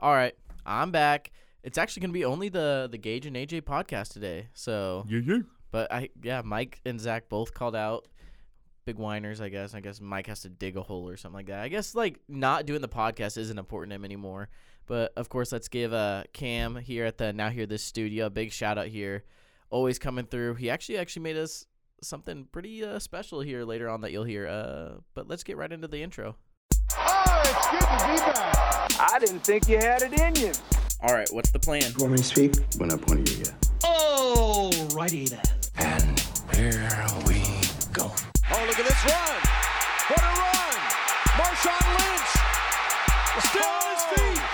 All right, I'm back. It's actually gonna be only the the Gage and AJ podcast today. So, Yeah, yeah. but I yeah, Mike and Zach both called out. Big whiners, I guess. I guess Mike has to dig a hole or something like that. I guess like not doing the podcast isn't important to him anymore. But of course, let's give uh Cam here at the Now Hear This studio a big shout out here. Always coming through. He actually actually made us something pretty uh, special here later on that you'll hear. Uh, but let's get right into the intro. Oh, it's good to be back. I didn't think you had it in you. All right, what's the plan? You Want me to speak? We're not pointing you yet. Alrighty then. And here we go. Oh, look at this run. What a run. Marshawn Lynch. Still on his feet.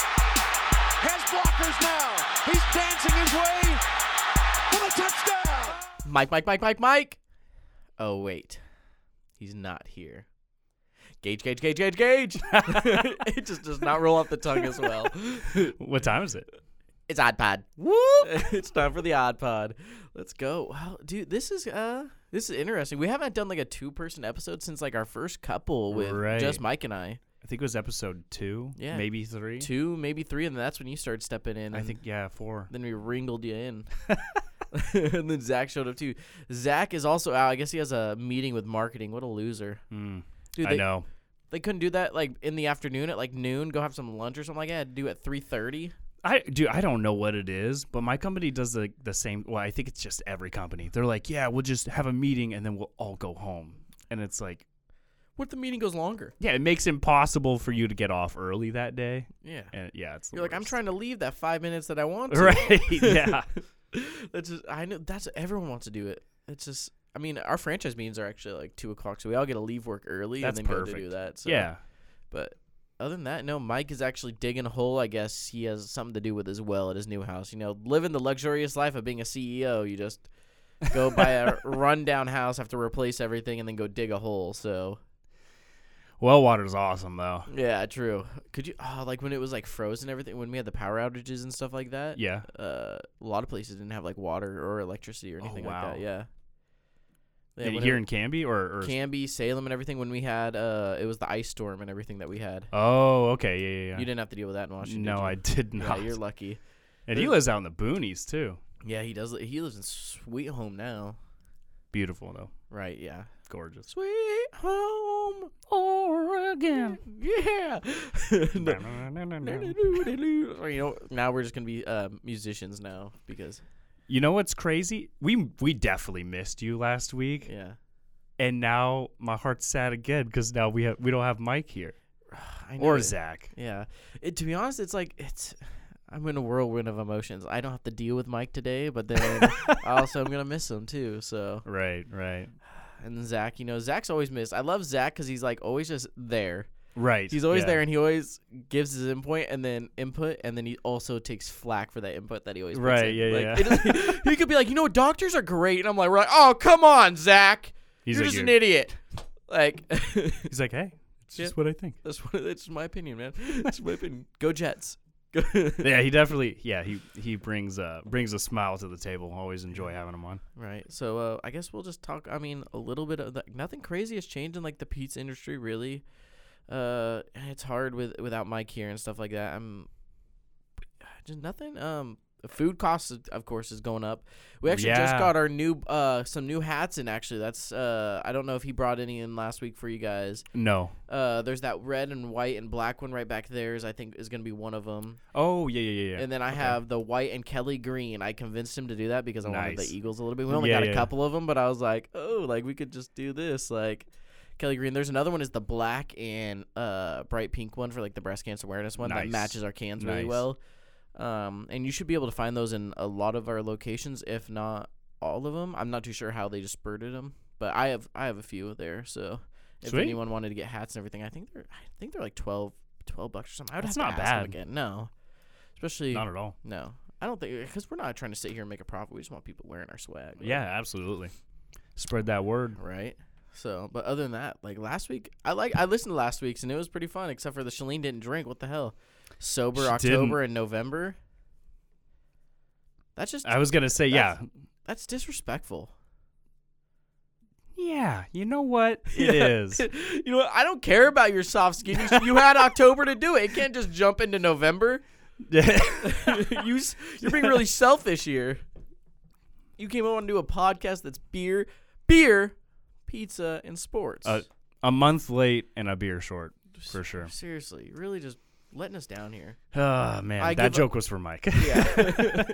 Has blockers now. He's dancing his way for the touchdown. Mike, Mike, Mike, Mike, Mike. Oh wait, he's not here. Gage, Gage, Gage, Gage, Gage. it just does not roll off the tongue as well. What time is it? It's Odd Pod. Whoop! it's time for the Odd Pod. Let's go. Wow, dude, this is uh, this is interesting. We haven't done like a two person episode since like our first couple with Right. just Mike and I. I think it was episode two. Yeah. Maybe three. Two, maybe three, and that's when you started stepping in. I think yeah, four. Then we wrangled you in. and then Zach showed up too. Zach is also out. I guess he has a meeting with marketing. What a loser. Mm, Dude, I know. They couldn't do that like in the afternoon at like noon. Go have some lunch or something like that. Do at three thirty. I do. I don't know what it is, but my company does the the same. Well, I think it's just every company. They're like, yeah, we'll just have a meeting and then we'll all go home. And it's like, What if the meeting goes longer? yeah, it makes it impossible for you to get off early that day. Yeah. And yeah, it's the You're like, I'm worst. trying to leave that five minutes that I want to. Right. yeah. that's just I know that's everyone wants to do it. It's just I mean our franchise meetings are actually like two o'clock, so we all get to leave work early That's and then go to do perfect. that. So. Yeah. But other than that, no, Mike is actually digging a hole. I guess he has something to do with as well at his new house. You know, living the luxurious life of being a CEO, you just go buy a rundown house, have to replace everything, and then go dig a hole. So Well water's awesome though. yeah, true. Could you oh, like when it was like frozen everything when we had the power outages and stuff like that? Yeah. Uh, a lot of places didn't have like water or electricity or Oh, anything like that. Yeah. Yeah, Yeah, here in Canby or, or Canby, Salem, and everything when we had uh, it was the ice storm and everything that we had. Oh, okay, yeah, yeah, yeah. You didn't have to deal with that in Washington. no, did? I did Yeah, not. you're lucky. and he lives out in the boonies too. Yeah, he does. He lives in Sweet Home now. Beautiful though, Right? Yeah. gorgeous. Sweet Home, Oregon. Yeah. you know, now we're just gonna be uh, musicians now because You know what's crazy? We we definitely missed you last week, yeah. and now my heart's sad again because now we have we don't have Mike here I know or it- Zach. Yeah. It, to be honest, it's like it's. I'm in a whirlwind of emotions. I don't have to deal with Mike today, but then also I'm gonna miss him too. So Right, right, and Zach, you know, Zach's always missed. I love Zach because he's like always just there. Right. He's always yeah. there, and he always gives his input and then input, and then he also takes flack for that input that he always Right, in. yeah, like, yeah. it is- he could be like, you know, what, doctors are great, and I'm like, right? Oh, come on, Zach, He's you're like, just an "You're-" idiot. Like, He's like, hey, it's Yeah. just what I think. that's what, that's my opinion, man. That's my opinion. Go Jets. Yeah, he definitely. Yeah, he he brings uh brings a smile to the table. Always enjoy having him on. Right. So uh, I guess we'll just talk. I mean, a little bit of the, nothing crazy has changed in like the pizza industry, really. Uh, it's hard with without Mike here and stuff like that. I'm just nothing. Um, food costs, of- course, is going up. We actually just got our new uh some new hats in. Actually, that's uh I don't know if he brought any in last week for you guys. No. Uh, there's that red and white and black one right back there. Is I think is gonna be one of them. Oh yeah yeah yeah yeah. And then I Okay. have the white and Kelly green. I convinced him to do that because I wanted the Eagles a little bit. We only Yeah, got a yeah. couple of them, but I was like, oh, like we could just do this, like Kelly green. There's another one is the black and uh bright pink one for like the breast cancer awareness one that matches our cans really well. Um, and you should be able to find those in a lot of our locations, if not all of them. I'm not too sure how they just spurted them, but I have I have a few there. So if Sweet. anyone wanted to get hats and everything, I think they're I think they're like 12, 12 bucks or something. I would That's have not to ask them bad. again. No, especially Not at all. no, I don't think because we're not trying to sit here and make a profit. We just want people wearing our swag. right? Yeah, absolutely. Spread that word. Right. So, but other than that, like last week, I like I listened to last week's and it was pretty fun. Except for the Shalene didn't drink. What the hell? Sober She October and November. That's just I was gonna say yeah. That's- that's disrespectful. Yeah, you know what? It is. you know what? I don't care about your soft skin. You, you had October to do it. It can't just jump into November. you s- you're being really selfish here. You came on to do a podcast that's beer, beer, pizza, and sports. Uh, a month late and a beer short for sure. Seriously, really just letting us down here. Oh man, I that joke was for Mike. Yeah.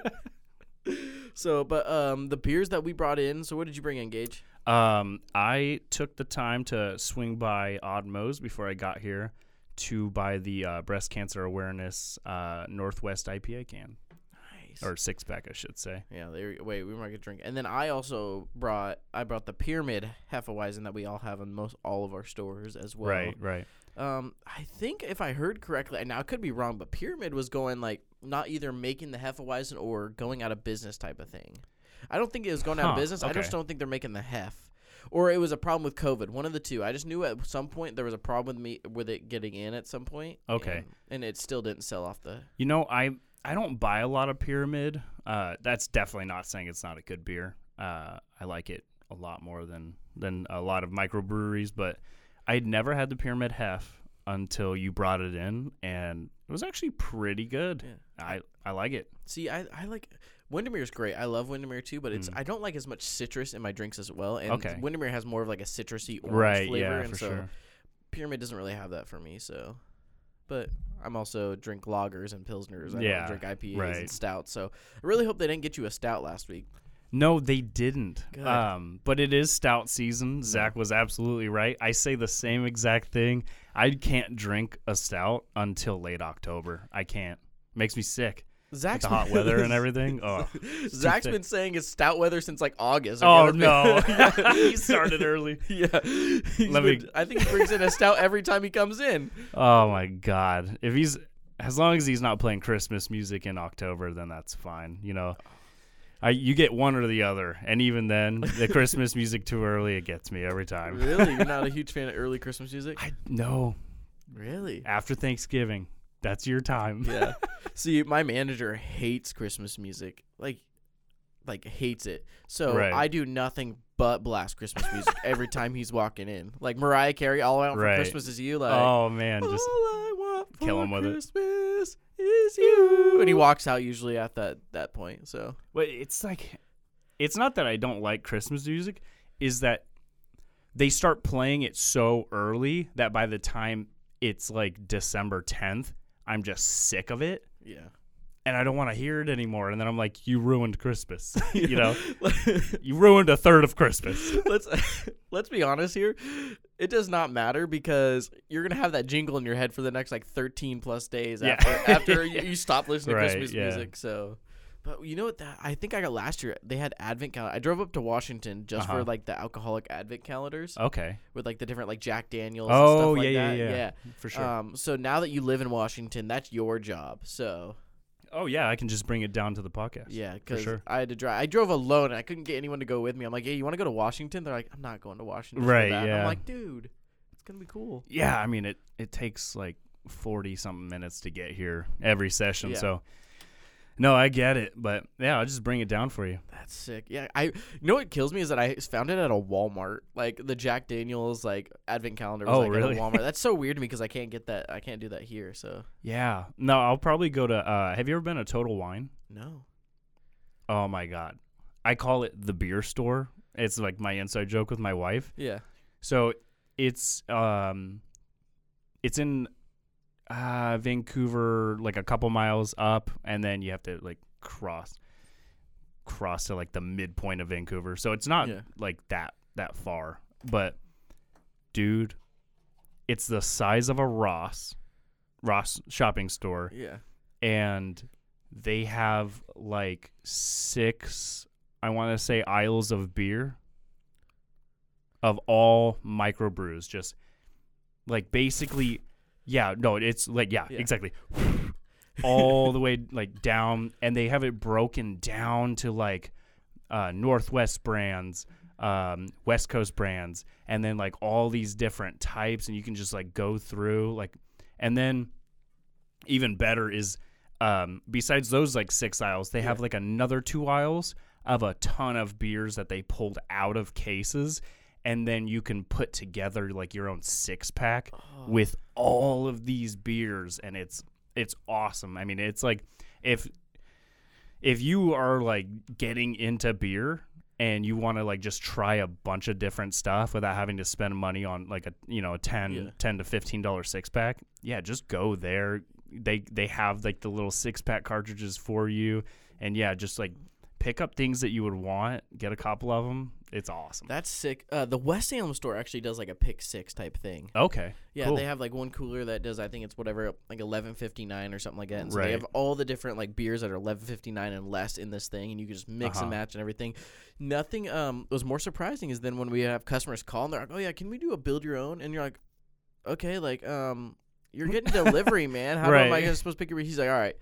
so, but um, the beers that we brought in. So, what did you bring in, Gage? Um, I took the time to swing by Odd Moe's before I got here to buy the uh, breast cancer awareness uh, Northwest IPA can Nice. or six pack, I should say. yeah, there. Wait, we might get drink. And then I also brought I brought the pyramid Hefeweizen that we all have in most all of our stores as well. right, right. Um, I think if I heard correctly, and now I could be wrong, but Pyramid was going like not either making the Hefeweizen or going out of business type of thing. I don't think it was going out of Huh, business. I just don't think they're making the Hef, or it was a problem with COVID. One of the two. I just knew at some point there was a problem with me with it getting in at some point. Okay. and, and it still didn't sell off the. You know, I I don't buy a lot of Pyramid. Uh, that's definitely not saying it's not a good beer. Uh, I like it a lot more than than a lot of microbreweries, but I'd never had the Pyramid Hef until you brought it in, and it was actually pretty good. Yeah. I I like it. See, I I like. Widmer's great. I love Widmer too, but it's I don't like as much citrus in my drinks as well. And Mm. Okay. Widmer has more of like a citrusy orange Right, flavor, yeah, and for so sure. Pyramid doesn't really have that for me, so. But I'm also drink lagers and pilsners. I Yeah, drink IPAs right. and stouts. So I really hope they didn't get you a stout last week. No, they didn't. Um, but it is stout season. Zach was absolutely right. I say the same exact thing. I can't drink a stout until late October. I can't. Makes me sick. Zach's the hot weather and everything. Oh, Zach's been saying it's stout weather since like August. Oh no, he started early. yeah, He's Let me- I think he brings in a stout every time he comes in. Oh my god. If he's as long as he's not playing Christmas music in October, then that's fine. You know, I you get one or the other, and even then, the Christmas music too early, it gets me every time. Really, you're not a huge fan of early Christmas music? I no. Really? After Thanksgiving, that's your time. Yeah. See, my manager hates Christmas music. Like like hates it. So Right. I do nothing but blast Christmas music every time he's walking in. Like Mariah Carey, all I want Right. for Christmas is you. Like oh man, just I want for kill him with it. Christmas is you. And he walks out usually at that that point. So But it's like, it's not that I don't like Christmas music, is that they start playing it so early that by the time it's like December 10th, I'm just sick of it yeah. and I don't want to hear it anymore. And then I'm like, you ruined Christmas. you know, you ruined a third of Christmas. let's let's be honest here. It does not matter because you're gonna have that jingle in your head for the next like 13 plus days Yeah. after after you, you stop listening to Right, Christmas yeah. music. So, but you know what? That I think I got last year. They had advent calendar. I drove up to Washington just for Uh-huh. like the alcoholic advent calendars Okay. with like the different like Jack Daniels. Oh, and stuff like yeah, yeah, that. yeah, yeah. For sure. Um. So now that you live in Washington, that's your job. So oh, yeah. I can just bring it down to the podcast. yeah, because sure. I had to drive. I drove alone and I couldn't get anyone to go with me. I'm like, hey, you want to go to Washington? They're like, I'm not going to Washington. for Right, that." And I'm like, dude, it's gonna be cool. Yeah. I mean, it, it takes like 40 something minutes to get here every session. Yeah. So, no, I get it. But yeah, I'll just bring it down for you. That's sick. Yeah, I. You know what kills me is that I found it at a Walmart, like the Jack Daniels like advent calendar. Was, Oh, like, really? At a Walmart. That's so weird to me because I can't get that. I can't do that here. So Yeah. No, I'll probably go to. Uh, have you ever been to Total Wine? no. Oh my god, I call it the beer store. It's like my inside joke with my wife. Yeah. So it's um, it's in uh Vancouver, like a couple miles up, and then you have to like cross cross to like the midpoint of Vancouver. So it's not Yeah. like that that far, but dude, it's the size of a Ross Ross shopping store Yeah. and they have like six i want to say aisles of beer of all microbrews just like basically yeah no it's like yeah, Yeah. exactly all the way like down and they have it broken down to like uh northwest brands um west coast brands and then like all these different types and you can just like go through like and then even better is um besides those like six aisles they have like another two aisles of a ton of beers that they pulled out of cases and then you can put together like your own six pack with all of these beers and it's it's awesome. I mean, it's like if if you are like getting into beer and you want to like just try a bunch of different stuff without having to spend money on like a you know a 10, Yeah. 10 to 15 dollar six pack yeah just go there they they have like the little six pack cartridges for you and yeah just like pick up things that you would want get a couple of them it's awesome That's sick. Uh, the West Salem store actually does like a pick six type thing. okay Yeah, cool. they have like one cooler that does I think it's whatever like eleven fifty nine or something like that. And so Right. they have all the different like beers that are eleven fifty nine and less in this thing, and you can just mix and Uh-huh. match and everything. Nothing um was more surprising is then when we have customers call and they're like, oh yeah, can we do a build your own? And you're like, okay, like um you're getting delivery, man. How am I supposed to pick your? He's like, all right.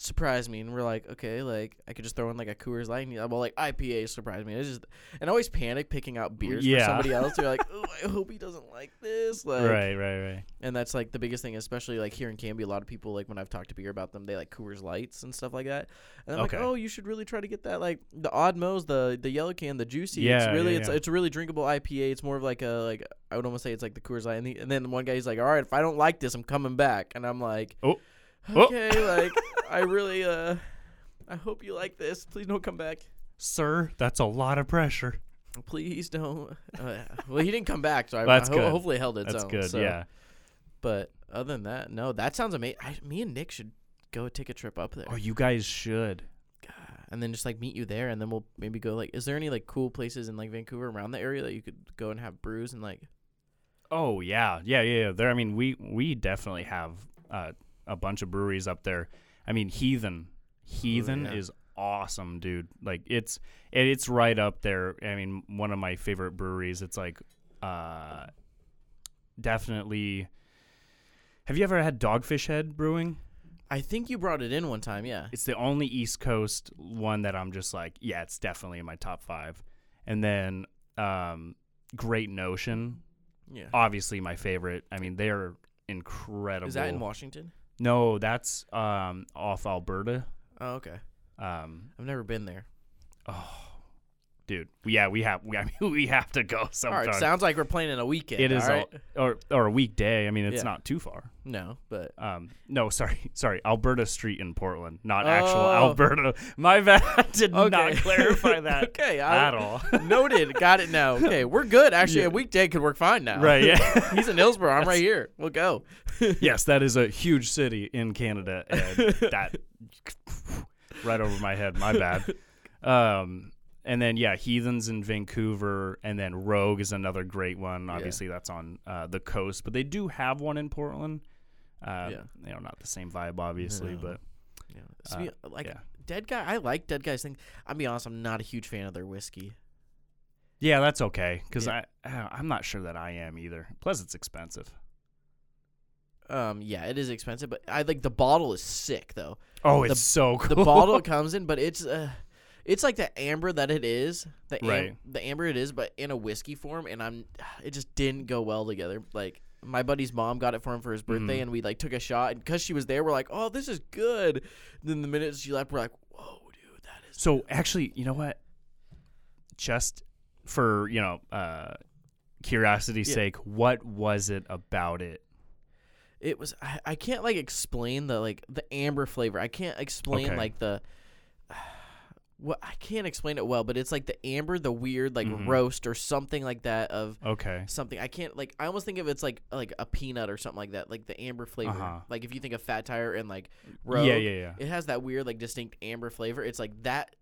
Surprise me, and we're like, okay, like I could just throw in like a Coors Light. Well, like IPA surprised me. It's just, and I always panic picking out beers Yeah. for somebody else. You're like, oh, I hope he doesn't like this. Like, right right right and that's like the biggest thing, especially like here in Canby. A lot of people like when I've talked to beer about them, they like Coors Lights and stuff like that. And I'm Okay. like, oh, you should really try to get that like the Odd Moe's, the the yellow can, the juicy. Yeah, it's really yeah, it's yeah. it's a really drinkable IPA. It's more of like a like I would almost say it's like the Coors Light. And, the, and then one guy he's like, all right, if I don't like this, I'm coming back. And I'm like, Oh. Oh. okay, like I really uh, I hope you like this. Please don't come back. sir that's a lot of pressure Please don't. Uh, well, he didn't come back, so I, That's I ho- good. hopefully held its that's own. good so- yeah But other than that, no, that sounds amazing. I, me and Nick should go take a trip up there, oh you guys should and then just like meet you there, and then we'll maybe go like. Is there any like cool places in like Vancouver around the area that you could go and have brews and like? Oh yeah, yeah, yeah. yeah. There, I mean, we we definitely have uh, a bunch of breweries up there. I mean, Heathen, Heathen yeah. is awesome, dude. Like it's it, it's right up there. I mean, one of my favorite breweries. It's like, uh, definitely. Have you ever had Dogfish Head Brewing? I think you brought it in one time, yeah. It's the only East Coast one that I'm just like, yeah, it's definitely in my top five. And then, um, Great Notion, Yeah. obviously my favorite. I mean, they're incredible. Is that in Washington? No, that's um off Alberta. Oh, okay. Um, I've never been there. oh, dude, yeah, we have we I mean, we have to go All sometime. right, sounds like we're playing in a weekend. it is all right? a, or or a weekday. I mean, it's Yeah. not too far. no, but Um, no, sorry, sorry, Alberta Street in Portland, not actual Oh. Alberta. My bad, did not clarify that okay, I, at all. noted. Got it now. Okay, we're good. Actually, a weekday could work fine now. Right, yeah. He's in Hillsboro. I'm right here. We'll go. yes, that is a huge city in Canada, and that right over my head. My bad. Um, and then yeah, Heathens in Vancouver, and then Rogue is another great one. Obviously, that's on uh, the coast, but they do have one in Portland. Uh, Yeah. you know, not the same vibe, obviously, No. but Yeah. Spe- like yeah. Dead Guy, I like Dead Guy's thing. I'll be honest, I'm not a huge fan of their whiskey. yeah, that's okay because Yeah. I uh, I'm not sure that I am either. Plus, it's expensive. Um, yeah, it is expensive, but I like the bottle is sick though. Oh, The- it's so cool. The bottle comes in, but it's uh, it's like the amber that it is, the am- Right. the amber it is, but in a whiskey form, and I'm, it just didn't go well together. Like my buddy's mom got it for him for his birthday, Mhm. and we like took a shot, and because she was there, we're like, oh, this is good. then the minute she left, we're like, whoa, dude, that is. So actually, you know what? Just for you know, uh, curiosity's Yeah. sake, what was it about it? it was I, I can't like explain the like the amber flavor. I can't explain Okay. like the what I can't explain it well, but it's like the amber, the weird like Mhm. roast or something like that of Okay. something. I can't like I almost think of it's like like a peanut or something like that, like the amber flavor. Uh-huh. Like if you think of Fat Tire and like Rogue, Yeah, yeah, yeah. it has that weird like distinct amber flavor. It's like that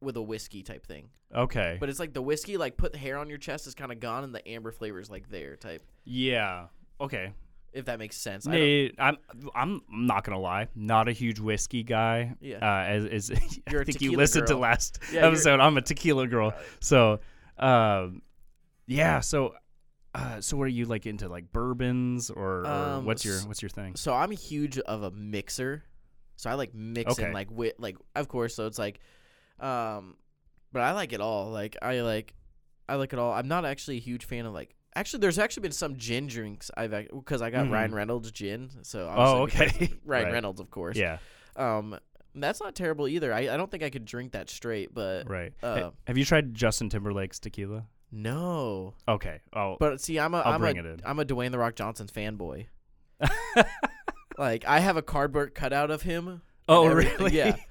with a whiskey type thing. Okay. But it's like the whiskey like put the hair on your chest is kind of gone and the amber flavor is like there type. yeah. Okay. If that makes sense. Nate, I'm I'm not gonna lie, not a huge whiskey guy. Yeah. Uh, as You're I think you listened to last Yeah, episode. I'm a tequila girl. So, um, yeah. So, uh, so what are you like into like bourbons or, or Um, what's your what's your thing? So I'm huge of a mixer. So I like mixing Okay. like with like of course. So it's like, um, but I like it all. Like I like, I like it all. I'm not actually a huge fan of like. Actually, there's actually been some gin drinks I've because I got Mhm. Ryan Reynolds gin. So Oh, okay. Ryan Right. Reynolds, of course. Yeah. Um, that's not terrible either. I, I don't think I could drink that straight, but Right. uh, Ha- Have you tried Justin Timberlake's tequila? no. Okay. Oh, But see, I'm a I'll am bring a it in. I'm a Dwayne the Rock Johnson fanboy. Like I have a cardboard cutout of him. Oh, really? Yeah.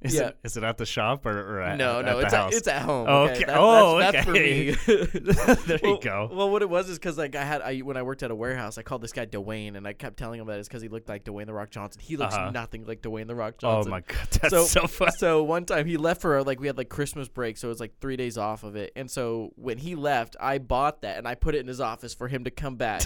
Is Yeah. it is it at the shop or, or at, no, at no, it's at, it's at home. Oh, okay. okay. That- Oh, that's, that's for okay. me. There you Well- go. Well, what it was is because like I had I when I worked at a warehouse, I called this guy Dwayne, and I kept telling him that it's because he looked like Dwayne the Rock Johnson. He looks Uh-huh. nothing like Dwayne the Rock Johnson. Oh my god, that's So- so, fun. So one time he left for like we had like Christmas break, so it was like three days off of it. And so when he left, I bought that and I put it in his office for him to come back.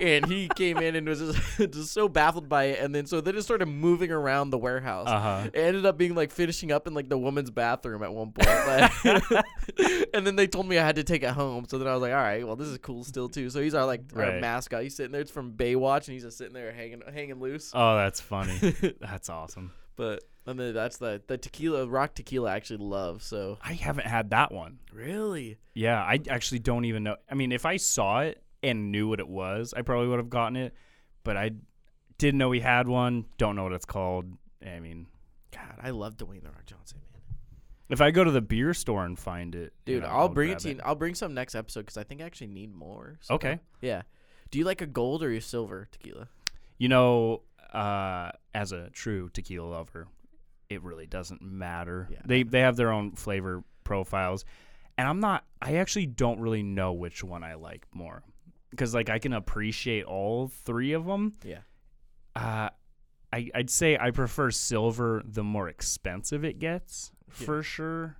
And he came in and was just, just so baffled by it. And then so then it started moving around the warehouse. Uh-huh. It ended up being like finishing up in like the woman's bathroom at one point. Like- and then they told me I had to take it home. So then I was like, all right, well this is cool still too. So he's our like our Right. mascot. He's sitting there. It's from Baywatch, and he's just sitting there hanging hanging loose. Oh, that's funny. that's awesome. But and then that's the the tequila rock tequila I actually love. So I haven't had that one. really, Yeah, I actually don't even know. I mean, if I saw it and knew what it was, I probably would have gotten it. But I didn't know he had one. Don't know what it's called. I mean, God, I love Dwayne the Rock Johnson, man. if I go to the beer store and find it, you Dude, know, I'll bring it to you. I'll bring some next episode because I think I actually need more. so- Okay. Yeah. Do you like a gold or a silver tequila? You know, uh, as a true tequila lover, it really doesn't matter. Yeah. They they have their own flavor profiles, and I'm not. I actually don't really know which one I like more, because like I can appreciate all three of them. Yeah. Uh, I I'd say I prefer silver the more expensive it gets Yeah. for sure.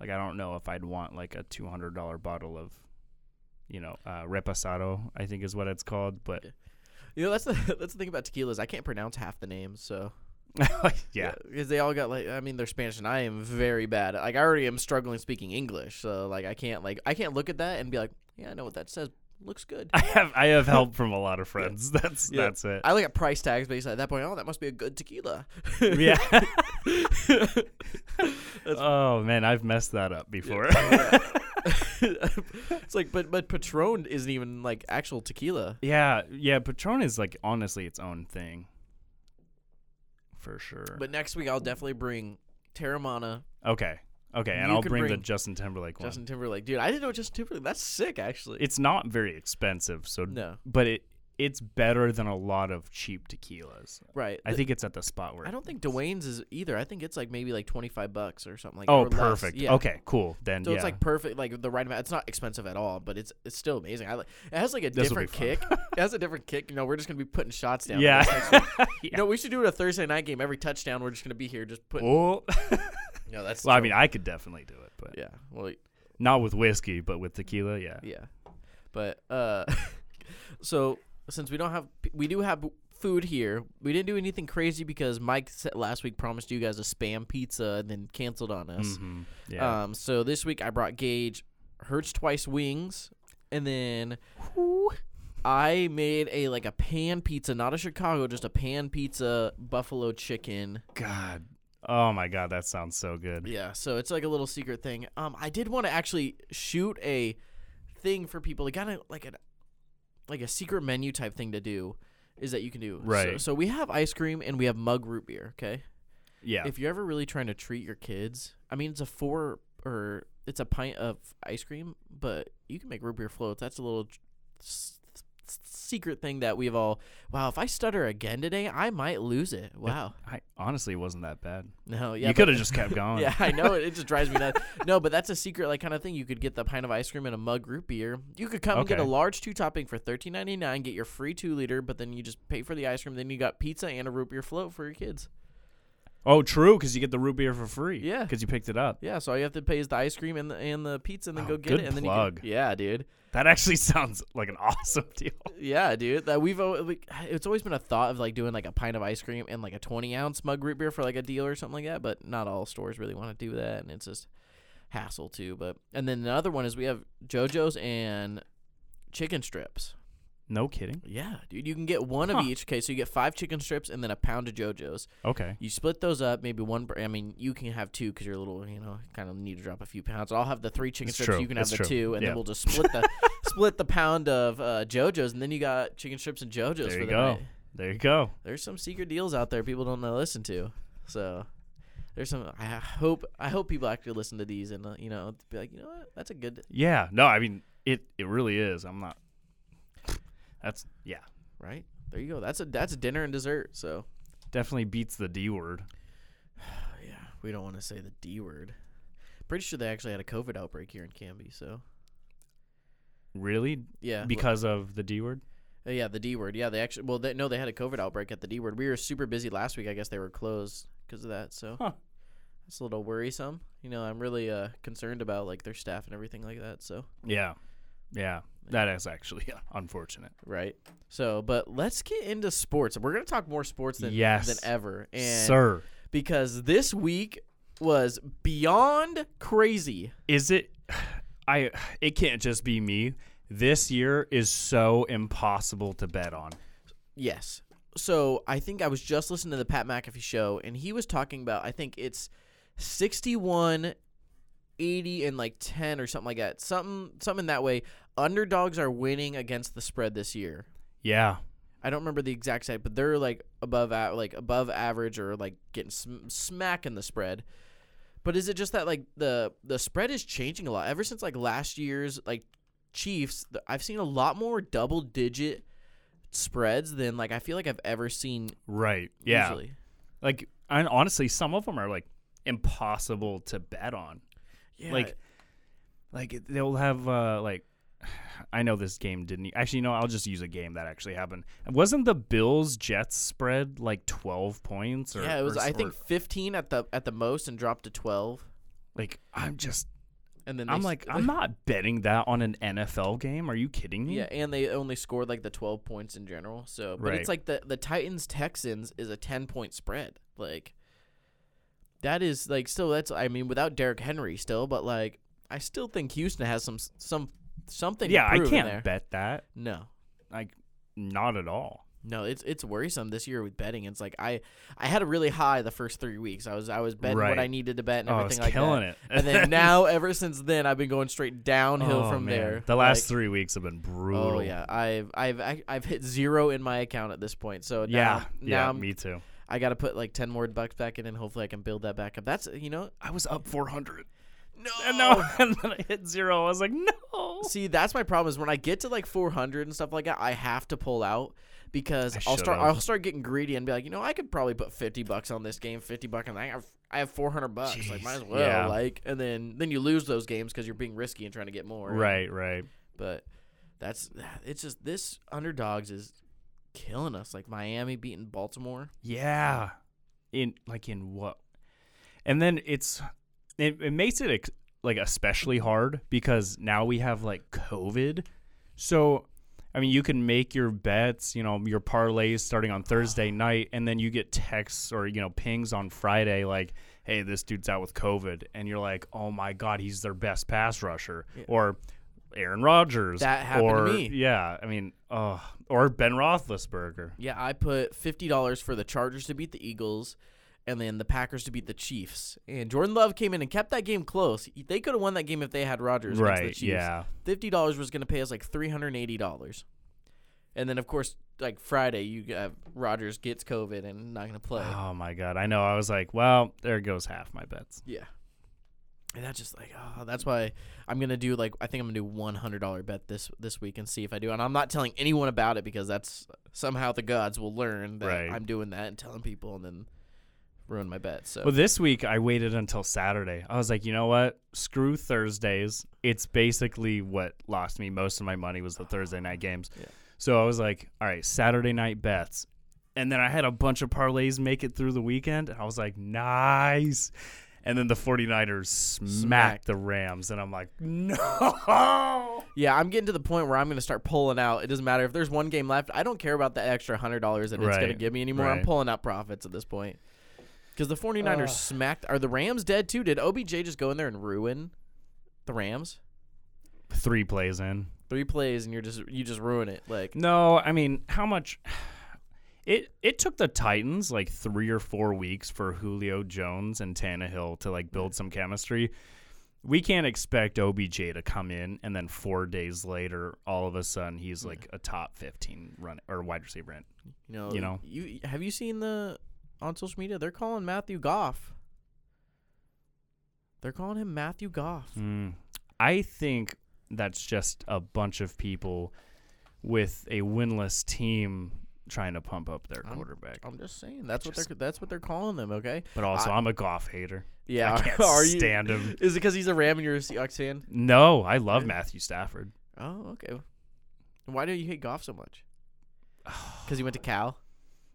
Like I don't know if I'd want like a two hundred dollar bottle of, you know, uh, reposado. I think is what it's called, but You know, that's the that's the thing about tequilas. I can't pronounce half the names, so yeah. because they all got like I mean they're Spanish and I am very bad. Like I already am struggling speaking English, so like I can't like I can't look at that and be like, yeah, I know what that says. Looks good. I have I have help from a lot of friends. That's Yeah. that's it. I look at price tags basically at that point. Oh, that must be a good tequila. yeah. oh man, I've messed that up before. Oh, it's like, but but Patron isn't even like actual tequila. yeah, yeah. Patron is like honestly its own thing. For sure. But next week I'll definitely bring Teremana, okay, okay, and You I'll could bring, the Justin Timberlake one. Justin Timberlake. Dude, I didn't know Justin Timberlake. That's sick, actually. It's not very expensive, so no, but it it's better than a lot of cheap tequilas. right. I The- think it's at the spot where I don't think Dwayne's is either. I think it's like maybe like twenty five bucks or something like. That. Oh, or perfect. Yeah. Okay, cool. Then So yeah. it's like perfect, like the right amount. It's not expensive at all, but it's it's still amazing. I like. It has like a This'll different kick. it has a different kick. You know, we're just gonna be putting shots down. yeah. this week. You know, we should do it a Thursday night game. Every touchdown, we're just gonna be here, just putting. oh. No, that's. well, I mean, I could definitely do it, but yeah. Well, not with whiskey, but with tequila, yeah. Yeah, but uh, so since we don't have, we do have food here. We didn't do anything crazy because Mike last week promised you guys a spam pizza and then canceled on us. Mhm. Yeah. Um, so this week I brought Gage Hertz twice wings, and then Whoo, I made a like a pan pizza, not a Chicago, just a pan pizza buffalo chicken. God. Oh my God, that sounds so good. Yeah, so it's like a little secret thing. Um, I did want to actually shoot a thing for people, like kind of like a like a secret menu type thing to do. Is that you can do So, Right. so we have ice cream and we have mug root beer. Okay. Yeah. If you're ever really trying to treat your kids, I mean, it's a four or it's a pint of ice cream, but you can make root beer floats. That's a little tr- s- s- secret thing that we've all. Wow, if I stutter again today, I might lose it. Wow. I honestly wasn't that bad. No, yeah. you could have just kept going. yeah, I know it. It just drives me nuts. No, but that's a secret, like kind of thing. You could get the pint of ice cream and a mug root beer. You could come and get a large two topping for thirteen ninety nine. Get your free two liter, but then you just pay for the ice cream. Then you got pizza and a root beer float for your kids. Oh, true, because you get the root beer for free. Yeah. Because you picked it up. Yeah, so all you have to pay is the ice cream and the and the pizza, and then Oh, go get good it. And then plug. You can, yeah, dude. That actually sounds like an awesome deal. Yeah, dude. That we've al- like, it's always been a thought of like doing like a pint of ice cream and like a twenty ounce mug root beer for like a deal or something like that. But not all stores really want to do that, and it's just hassle too. But and then another one is we have JoJo's and chicken strips. No kidding. Yeah, dude. You can get one of each. Okay, so you get five chicken strips and then a pound of JoJo's. Okay. You split those up, maybe one. I mean, you can have two because you're a little, you know, kind of need to drop a few pounds. I'll have the three chicken It's strips. true, You can have it's the true. two, and Yeah. then we'll just split the split the pound of uh, JoJo's, and then you got chicken strips and JoJo's There for you the go. night. There you go. There's some secret deals out there people don't know listen to. So there's some. I hope I hope people actually listen to these and uh, you know be like, you know what, that's a good Yeah. No, I mean it. It really is. I'm not. That's yeah. right. there you go. That's a that's a dinner and dessert. So Definitely beats the D word. yeah, we don't want to say the D word. Pretty sure they actually had a COVID outbreak here in Canby. So Really? yeah, well- Because of the D word? uh, yeah, the D word. Yeah, they actually well, they, no, they had a COVID outbreak at the D word. We were super busy last week. I guess they were closed because of that. So Huh. it's a little worrisome. You know, I'm really uh concerned about like their staff and everything like that. So Yeah. Yeah. That is actually unfortunate. right. So, but let's get into sports. We're gonna talk more sports than Yes. than ever. And Sir, because this week was beyond crazy. is it I it can't just be me. This year is so impossible to bet on. Yes. So I think I was just listening to the Pat McAfee show, and he was talking about I think it's 61, 80, and like 10 or something like that. Something something that way. Underdogs are winning against the spread this year. Yeah. I don't remember the exact site, but they're like above a- like above average or like getting sm- smacking the spread. But is it just that like the the spread is changing a lot ever since like last year's like Chiefs? th- I've seen a lot more double digit spreads than like I feel like I've ever seen. Right. Yeah. Usually. Like and honestly, some of them are like impossible to bet on. Yeah. Like like they'll have uh like I know this game didn't actually no I'll just use a game that actually happened. Wasn't the Bills Jets spread like 12 points or yeah, it was or- I think 15 at the at the most and dropped to 12. like I'm just And then I'm like I'm not betting that on an NFL game. Are you kidding me? Yeah, and they only scored like the 12 points in general. So, but Right. it's like the the Titans Texans is a 10 point spread. Like that is like still that's I mean without Derrick Henry still, but like I still think Houston has some some something. Yeah, I can't there. bet that. No. Like not at all. No, it's it's worrisome this year with betting. It's like I I had a really high the first three weeks. I was I was betting what I needed to bet and Oh, I everything was like killing that. it. and then now ever since then I've been going straight downhill Oh, from man. there. The last Like, 3 weeks have been brutal. Oh yeah, I've I've I've hit zero in my account at this point. So now, Yeah. now yeah, I'm- me too. I got to put like ten more bucks back in, and hopefully I can build that back up. That's you know I was up 400. No And no, and then I hit zero. I was like, no. See, that's my problem is when I get to like 400 and stuff like that, I have to pull out because I I'll start. I'll start getting greedy and be like, you know, I could probably put 50 bucks on this game, 50 bucks, and I have I have 400 bucks. Like, might as well. yeah. Like, and then then you lose those games because you're being risky and trying to get more. Right, right. But that's it's just this underdogs is killing us. Like Miami beating Baltimore. Yeah. In like in what? And then it's it, it makes it ex- like especially hard because now we have like COVID. So I mean, you can make your bets, you know, your parlays starting on Thursday night, and then you get texts or you know pings on Friday like, "Hey, this dude's out with COVID," and you're like, "Oh my god, he's their best pass rusher," or Aaron Rodgers. That happened to me. Yeah, I mean, oh, or Ben Roethlisberger. Yeah, I put fifty dollars for the Chargers to beat the Eagles, and then the Packers to beat the Chiefs. And Jordan Love came in and kept that game close. They could have won that game if they had Rodgers against the Right? Chiefs. Yeah. fifty dollars was going to pay us like three hundred and eighty dollars. And then of course, like Friday, you have uh, Rodgers gets COVID and not going to play. Oh my god, I know. I was like, well, there goes half my bets. Yeah. And that's just like, oh, that's why I'm gonna do like I think I'm gonna do one hundred dollar bet this this week and see if I do. And I'm not telling anyone about it because that's somehow the gods will learn that Right. I'm doing that and telling people and then ruin my bet. So Well, this week I waited until Saturday. I was like, you know what? Screw Thursdays. It's basically what lost me most of my money was the ah, Thursday night games. Yeah. So I was like, all right, Saturday night bets. And then I had a bunch of parlays make it through the weekend. And I was like, nice. And then the 49ers smacked, Smacked. the Rams. And I'm like, no. yeah, I'm getting to the point where I'm gonna start pulling out. It doesn't matter if there's one game left. I don't care about the extra hundred dollars that it's gonna give me anymore. I'm pulling out profits at this point. Because the 49ers smacked. Are the Rams dead too? Did OBJ just go in there and ruin the Rams? Three plays in. Three plays and you're just you just ruin it. Like No, I mean, how much? It it took the Titans like three or four weeks for Julio Jones and Tannehill to like build some chemistry. We can't expect OBJ to come in and then four days later, all of a sudden, he's like a top fifteen run or wide receiver. In. You know, You know? you have you seen the on social media? They're calling Matthew Goff. They're calling him Matthew Goff. Mm. I think that's just a bunch of people with a winless team trying to pump up their I'm- quarterback. I'm just saying that's what they're that's what they're calling them. Okay. But also, I- I'm a Goff hater. Yeah. I can't are you? stand him. Is it because he's a Ram and you're a Seahawks fan? No, I love Yeah. Matthew Stafford. Oh, okay. Why do you hate Goff so much? Because he went to Cal.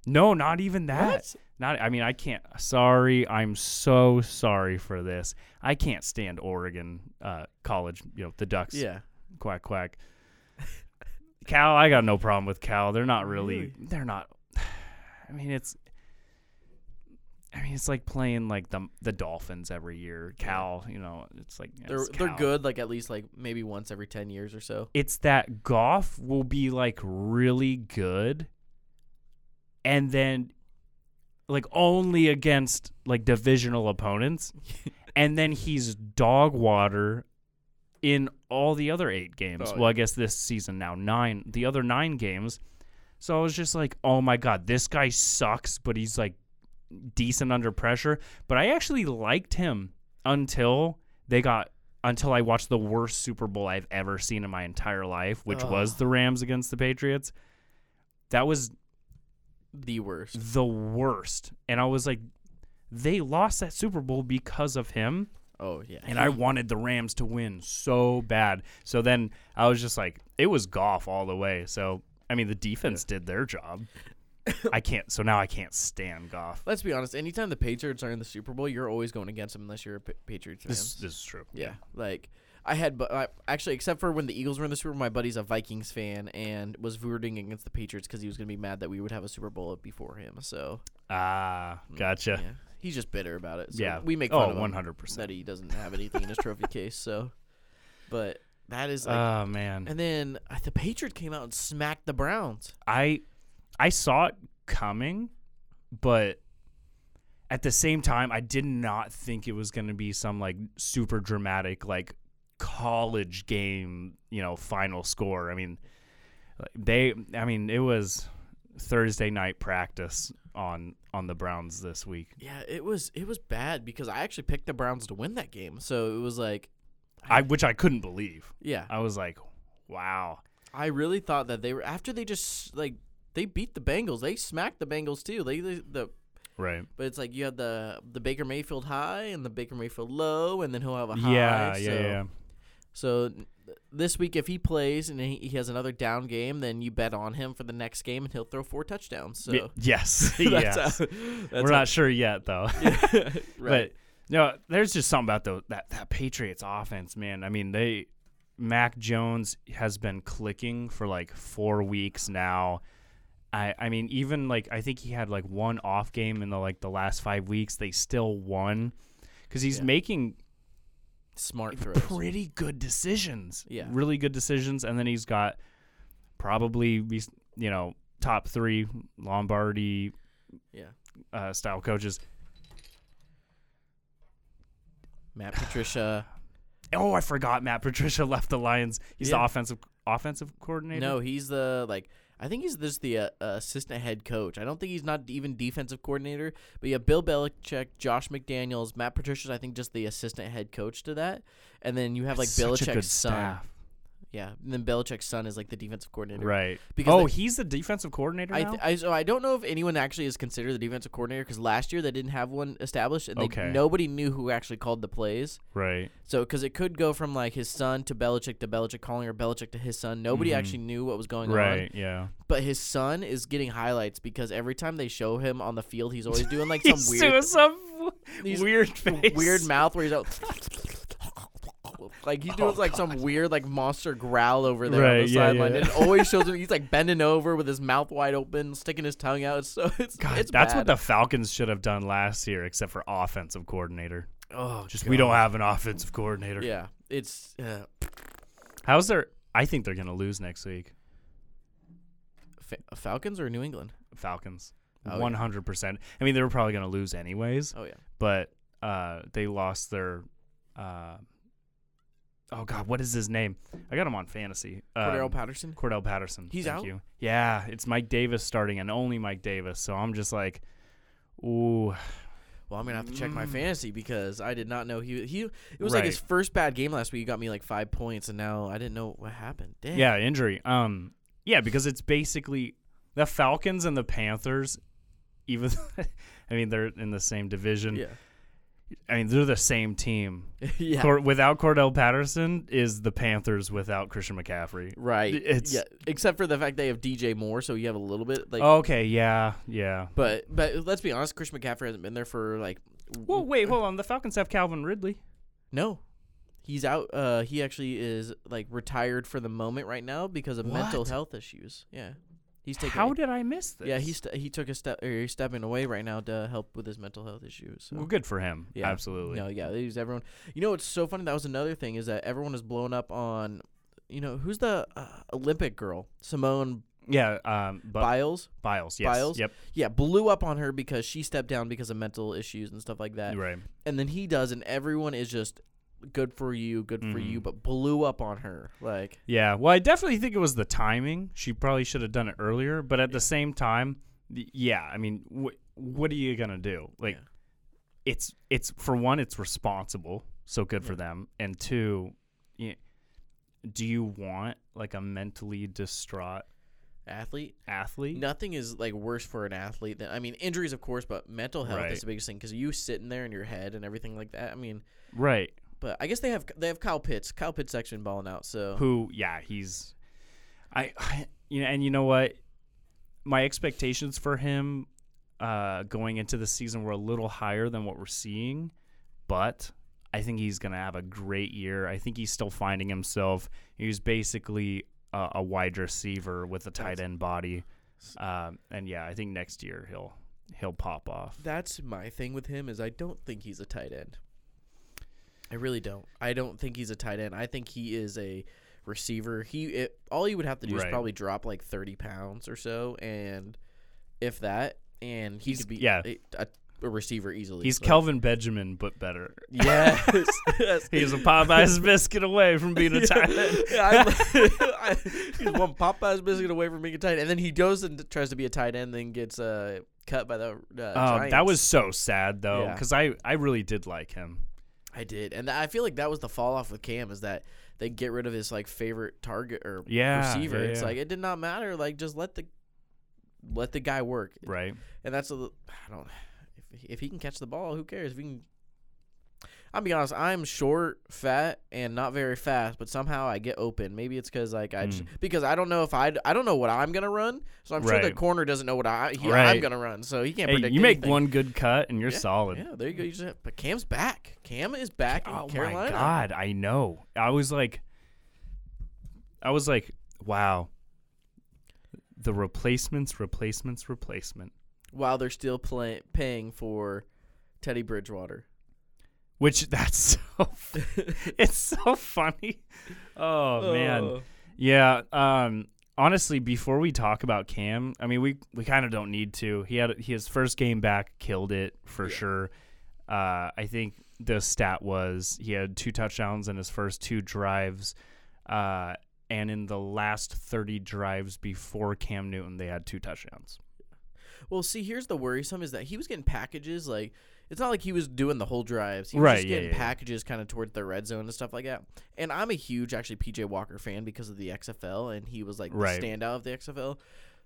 No, not even that. What? Not. I mean, I can't. Sorry, I'm so sorry for this. I can't stand Oregon uh, college. You know, the Ducks. Yeah. Quack quack. Cal, I got no problem with Cal. They're not really. Really? They're not. I mean, it's. I mean, it's like playing like the the Dolphins every year. Cal, you know, it's like yeah, They're it's they're good. Like at least like maybe once every ten years or so. It's that Goff will be like really good, and then like only against like divisional opponents, and then he's dog water in all the other eight games. Oh, well, I guess this season now nine. The other nine games. So I was just like, oh my god, this guy sucks, but he's like decent under pressure. But I actually liked him until they got until I watched the worst Super Bowl I've ever seen in my entire life, which was the Rams against the Patriots. That was The worst. the worst. And I was like, they lost that Super Bowl because of him. Oh yeah. And I wanted the Rams to win so bad. So then I was just like, it was Goff all the way. So, I mean, the defense did their job. I can't. So now I can't stand Goff. Let's be honest. Anytime the Patriots are in the Super Bowl, you're always going against them unless you're a Pa- Patriots fan. This, this is true. Yeah, like I had, but I, actually, except for when the Eagles were in the Super Bowl, my buddy's a Vikings fan and was rooting against the Patriots because he was gonna be mad that we would have a Super Bowl before him. So Ah, gotcha. yeah, he's just bitter about it. So Yeah. we make Oh, fun of him 100%. that he doesn't have anything in his trophy case. So, but that is like, Oh man. and then uh, the Patriots came out and smacked the Browns. I I saw it coming, but at the same time, I did not think it was going to be some like super dramatic like college game, you know, final score. I mean, they I mean, it was Thursday night practice on on the Browns this week. Yeah, it was it was bad because I actually picked the Browns to win that game. So it was like, I which I couldn't believe. yeah, I was like, wow. I really thought that they were after they just like they beat the Bengals. They smacked the Bengals too. They, they the Right. but it's like you have the the Baker Mayfield high and the Baker Mayfield low, and then he'll have a high. Yeah, so, yeah, yeah. So this week, if he plays and he, he has another down game, then you bet on him for the next game, and he'll throw four touchdowns. So Y- yes. that's yes. how- We're not sure yet though. how- right. But no, there's just something about the that that Patriots offense, man. I mean, they Mac Jones has been clicking for like four weeks now. I I mean, even like I think he had like one off game in the like the last five weeks. They still won because he's Yeah. making Smart throws. pretty good decisions. Yeah. really good decisions, and then he's got probably you know top three Lombardi Yeah. uh, style coaches. Matt Patricia. Oh, I forgot Matt Patricia left the Lions. He's the offensive offensive coordinator. No, he's the like. I think he's just the uh, assistant head coach. I don't think he's not even defensive coordinator. But yeah, Bill Belichick, Josh McDaniels, Matt Patricia's. I think just the assistant head coach to that. And then you have like Such Belichick's son. staff. Yeah, and then Belichick's son is like the defensive coordinator. Right. Because oh, they- he's the defensive coordinator I, now. th- I so I don't know if anyone actually is considered the defensive coordinator because last year they didn't have one established and they, Okay. nobody knew who actually called the plays. right. So because it could go from like his son to Belichick to Belichick calling or Belichick to his son. Nobody Mhm. actually knew what was going on. Right. Yeah. But his son is getting highlights because every time they show him on the field, he's always doing like some he's weird, doing some weird face. weird mouth where he's out. Like he's doing like some weird like monster growl over there on the yeah, sideline. yeah. And it always shows him he's like bending over with his mouth wide open, sticking his tongue out. It's so it's God, it's that's what the Falcons should have done last year, except for offensive coordinator. oh Just we don't have an offensive coordinator. yeah. It's uh, How's their? I think they're gonna lose next week. Fa- Falcons or New England. Falcons. Oh. One hundred percent. I mean, they were probably gonna lose anyways, Oh yeah, but uh, they lost their. Uh, oh God, what is his name? I got him on fantasy. Um, Patterson. Cordarrelle Patterson. He's Thank out? You. Yeah, it's Mike Davis starting and only Mike Davis. So I'm just like, ooh, Well, I'm gonna have to check my Mm. fantasy because I did not know he he. It was like his first bad game last week. He got me like five points, and now I didn't know what happened. Dang. yeah, injury. Um, yeah, because it's basically the Falcons and the Panthers, even I mean they're in the same division. Yeah. I mean they're the same team. yeah. Cor- without Cordarrelle Patterson is the Panthers without Christian McCaffrey. right. It's- yeah. Except for the fact they have DJ Moore, so you have a little bit like. okay, yeah, yeah. But but let's be honest, Christian McCaffrey hasn't been there for like. Well, wait, hold on. The Falcons have Calvin Ridley. No. He's out. Uh, he actually is like retired for the moment right now because of mental health issues. Yeah, he's taking. How did I miss this? Yeah, he's st- he took a step. Or he's stepping away right now to help with his mental health issues. So. well, good for him. Yeah. Absolutely. No, yeah, use everyone. You know what's so funny? That was another thing is that everyone is blown up on. You know who's the uh, Olympic girl? Simone Yeah. Um. Biles. Biles. Yes. Biles? Yep. Yeah, blew up on her because she stepped down because of mental issues and stuff like that. Right. And then he does, and everyone is just good for you, good for you, Mhm. but blew up on her. Like, Yeah. Well, I definitely think it was the timing. She probably should have done it earlier. But at the same time, yeah. I mean, wh- what are you gonna do? Like, Yeah. it's it's for one, it's responsible. So good for them. And two, y- do you want like a mentally distraught athlete. athlete? Nothing is like worse for an athlete than I mean injuries, of course, but mental health Right. is the biggest thing because you sitting there in your head and everything like that. I mean, Right. But I guess they have they have Kyle Pitts. Kyle Pitts actually balling out. So who yeah he's I, I you know and you know what my expectations for him uh going into the season were a little higher than what we're seeing but I think he's going to have a great year. I think he's still finding himself. He's basically a, a wide receiver with a tight end body. Um, and yeah, I think next year he'll he'll pop off. that's my thing with him is I don't think he's a tight end. I really don't. I don't think he's a tight end. I think he is a receiver. He it, all he would have to do is probably drop like thirty pounds or so, and if that, and he He's- could be yeah. a, a, a receiver easily. He's Like, Kelvin Benjamin but better. Yes, yes. He's a Popeye's biscuit away from being a tight end. Yeah, I- he's one Popeye's biscuit away from being a tight end, and then he goes and tries to be a tight end, then gets uh, cut by the. Uh, Oh, that was so sad though, Yeah. because I I really did like him. I did, and I feel like that was the fall off with Cam is that they get rid of his like favorite target or Yeah, receiver. yeah, it's yeah. like it did not matter. Like just let the let the guy work, Right. and that's a I don't if if he can catch the ball, who cares? If he can. I'll be honest. I'm short, fat, and not very fast, but somehow I get open. Maybe it's because like I just, Mm. because I don't know if I I don't know what I'm gonna run, so I'm sure the corner doesn't know what I he, I'm gonna run, so he can't Hey, predict. you make anything. one good cut and you're Yeah, solid. Yeah, there you go. You just, but Cam's back. Cam is back in Oh my god, I know. I was like, I was like, wow. The replacements, replacements, replacement. while they're still play, paying for Teddy Bridgewater. Which that's so. it's so funny. Oh man. Yeah. Um. Honestly, before we talk about Cam, I mean, we we kind of don't need to. He had his first game back, killed it for sure. Uh, I think the stat was he had two touchdowns in his first two drives, uh, and in the last thirty drives before Cam Newton, they had two touchdowns. Well, see, here's the worrisome is that he was getting packages like it's not like he was doing the whole drives. He was Right, just yeah, getting yeah, packages kind of toward the red zone and stuff like that. And I'm a huge actually PJ Walker fan because of the XFL and he was like Right. the standout of the XFL.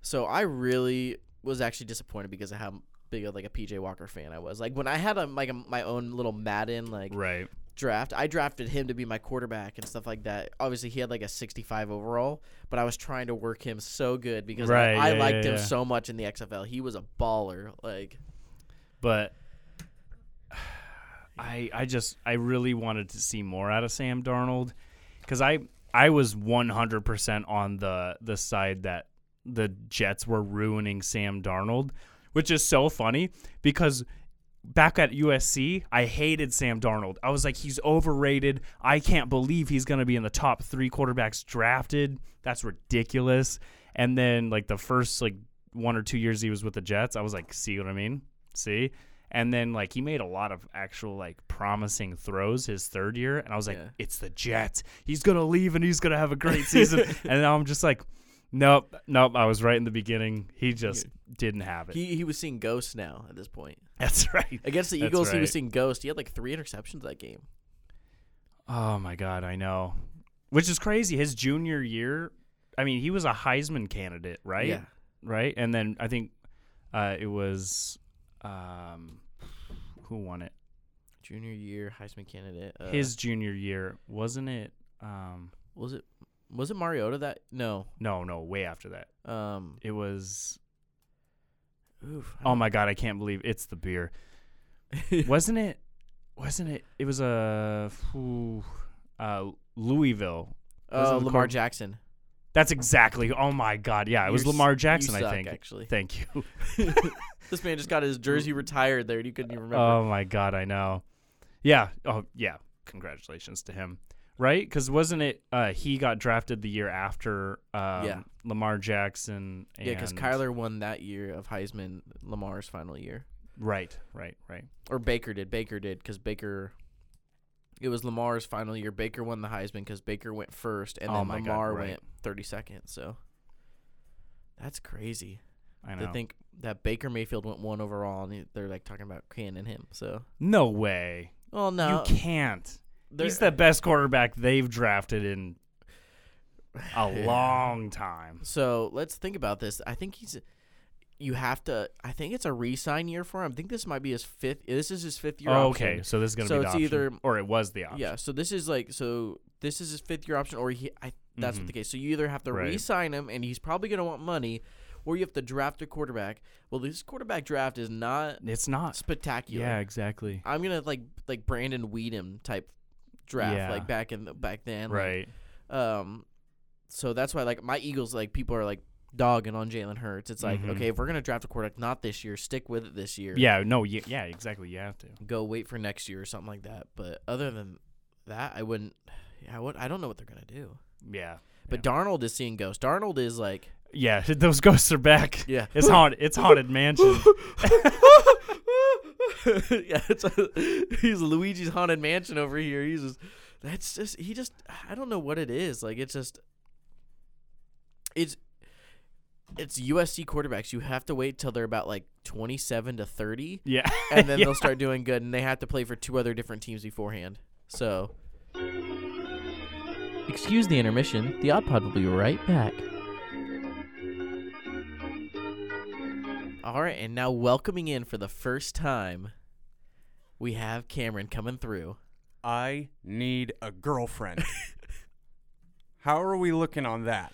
So I really was actually disappointed because of how big of like a PJ Walker fan I was. Like when I had a like a, my own little Madden like Right. draft. I drafted him to be my quarterback and stuff like that. Obviously, he had like a 65 overall, but I was trying to work him so good because Right, I, I yeah, liked yeah, him yeah. so much in the XFL. He was a baller. Like, but I I just I really wanted to see more out of Sam Darnold because I I was 100% on the the side that the Jets were ruining Sam Darnold, which is so funny because back at USC, I hated Sam Darnold. I was like, he's overrated. I can't believe he's going to be in the top three quarterbacks drafted. That's ridiculous. And then, like, the first, like, one or two years he was with the Jets, I was like, see what I mean? See? And then, like, he made a lot of actual, like, promising throws his third year. And I was like, Yeah. it's the Jets. He's going to leave and he's going to have a great season. and now I'm just like, nope, nope. I was right in the beginning. He just didn't have it. he, he was seeing ghosts now at this point. That's right. Against the That's Eagles, he was seeing ghosts. He had like three interceptions that game. Oh my god, I know. Which is crazy. His junior year, I mean, he was a Heisman candidate, right? Yeah. right? And then I think uh, it was um, who won it? Junior year Heisman candidate. Uh, His junior year, wasn't it? Um, was it was it Mariota that no no, no, way after that. um It was. oof Oh my god, I can't believe it's the beer. wasn't it? Wasn't it? It was a uh, Louisville. uh, Lamar Jackson. That's exactly. Oh my god, yeah, it was You're s- Lamar you Jackson. I suck, think. actually. Thank you. This man just got his jersey retired there and you couldn't even remember. Oh my god, I know. Yeah. Oh yeah. Congratulations to him. Right? Because wasn't it? Uh, he got drafted the year after um, Yeah. Lamar Jackson. yeah, because and- Kyler won that year of Heisman, Lamar's final year. Right. Right. Right. Or Baker did. Baker did because Baker. It was Lamar's final year. Baker won the Heisman because Baker went first, and Oh then my God, Lamar right. went thirty second. So that's crazy I know. to think that Baker Mayfield went one overall, and he- they're like talking about canning him. So, no way. well, no, you can't. He's the best quarterback they've drafted in a long time. So let's think about this. I think he's. You have to. I think it's a re-sign year for him. I think this might be his fifth. This is his fifth year. Oh, option. okay, so this is gonna So be the it's option. either- or it was the option. Yeah. So this is like so. This is his fifth year option, or he. I. That's Mhm. what the case. So you either have to Right. re-sign him, and he's probably gonna want money, or you have to draft a quarterback. Well, this quarterback draft is not It's not. spectacular. Yeah, exactly. I'm gonna like like Brandon Weeden type draft, Yeah. like back in the back then. like, Right. Um, so that's why like my Eagles like people are like dogging on Jalen Hurts. It's like Mhm. okay, if we're gonna draft a quarterback, not this year, stick with it this year. Yeah. No. y- Yeah. Exactly. You have to. Go wait for next year or something like that. But other than that, I wouldn't. I would. I don't know what they're gonna do. Yeah. But Darnold is seeing ghosts. Darnold is like Yeah. Those ghosts are back. yeah. It's haunted. It's haunted mansion. yeah, it's a, he's Luigi's haunted mansion over here. He's just that's just he just I don't know what it is. Like it's just it's it's USC quarterbacks. You have to wait till they're about like 27 to 30 Yeah. and then Yeah. they'll start doing good and they have to play for two other different teams beforehand. So Excuse the intermission. The Odd Pod will be right back. All right, and now welcoming in for the first time, we have Cameron coming through. I need a girlfriend. How are we looking on that?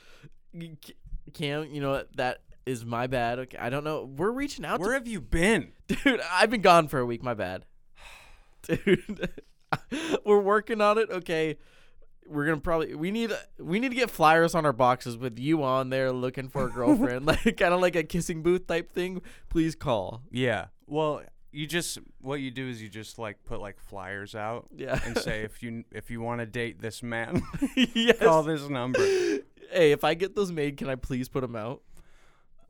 Cam, you know what? That is my bad. Okay, I don't know. We're reaching out Where have you been? dude. I've been gone for a week. My bad, dude. We're working on it. Okay, we're gonna probably we need we need to get flyers on our boxes with you on there looking for a girlfriend, like kind of like a kissing booth type thing. Please call. Yeah. Well, you just what you do is you just like put like flyers out Yeah. and say if you if you want to date this man, yes. call this number. Hey, if I get those made, can I please put them out?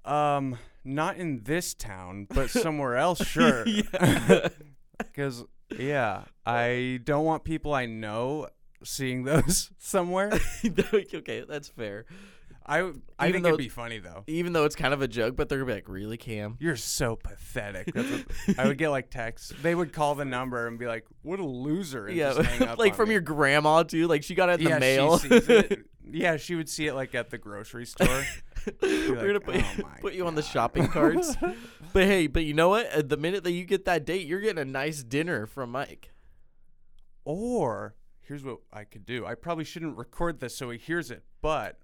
Um, not in this town, but somewhere else, sure. Yeah. Because yeah, I don't want people I know seeing those somewhere. okay, that's fair. I I Even think though- it'd be funny though. Even though it's kind of a joke, but they're gonna be like, "Really, Cam?" You're so pathetic. What, I would get like texts. They would call the number and be like, "What a loser!" And just hang Yeah, up like from me. your grandma too. Like she got it in yeah, the mail. She sees it. Yeah, she would see it like at the grocery store. We're gonna put, "Oh put you on the shopping carts. but hey, but you know what? At the minute that you get that date, you're getting a nice dinner from Mike. Or here's what I could do. I probably shouldn't record this so he hears it, but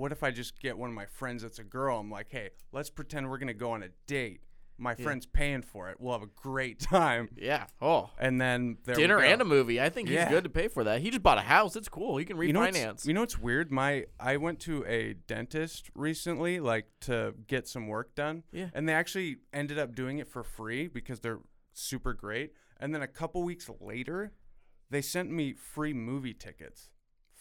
what if I just get one of my friends that's a girl? I'm like, hey, let's pretend we're gonna go on a date. My friend's paying for it. We'll have a great time. Yeah. Oh, And then dinner and a movie. I think he's Yeah. good to pay for that. He just bought a house. It's cool. He can refinance. You know, what's, you know what's weird? My I went to a dentist recently, like to get some work done. Yeah. And they actually ended up doing it for free because they're super great. And then a couple weeks later, they sent me free movie tickets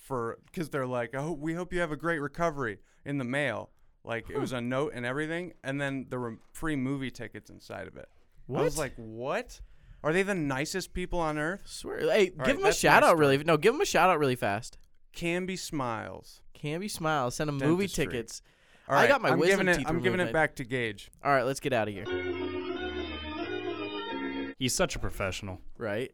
for because they're like, "Oh, we hope you have a great recovery" in the mail. Like it was a note and everything, and then there were free movie tickets inside of it. I was like, "What? Are they the nicest people on earth?" Swear. Hey, All give right, him a that's my shout out story. really. No, give him a shout out really fast. Canby smiles. Canby Smile. Send him movie Dentistry. tickets. All I right, got my I'm wisdom giving it. teeth I'm giving removed. it back to Gage. All right, let's get out of here. He's such a professional. Right,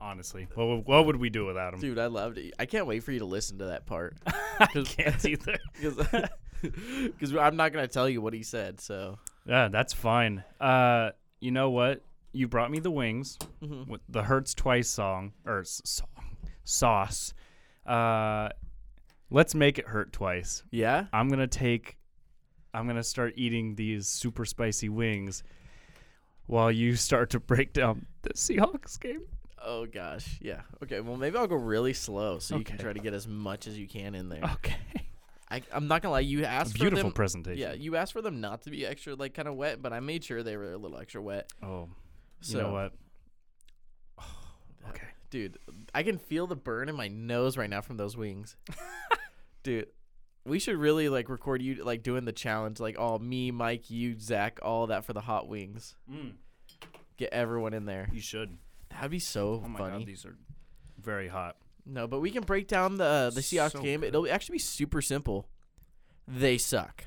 Honestly, what would- what would we do without him? dude. I loved it. I can't wait for you to listen to that part. I can't either. Because I'm not gonna tell you what he said. So Yeah, that's fine. Uh, you know what? You brought me the wings Mm-hmm. with the Hurts Twice song or s- song sauce. Uh, let's make it hurt twice. yeah, I'm gonna take. I'm gonna start eating these super spicy wings while you start to break down the Seahawks game. Oh gosh, yeah. Okay, well maybe I'll go really slow so you can Okay. try to get as much as you can in there. Okay. I, I'm not gonna lie, you asked for Beautiful them. presentation. Yeah, you asked for them not to be extra like kind of wet, but I made sure they were a little extra wet. Oh, So you know what? Okay. dude, I can feel the burn in my nose right now from those wings. dude, we should really like record you like doing the challenge, like all me, Mike, you, Zach, all that for the hot wings. Mm, Get everyone in there. you should. That'd be so Oh my funny. god, these are very hot. no, but we can break down the uh, the Seahawks So game. good. It'll actually be super simple. They suck.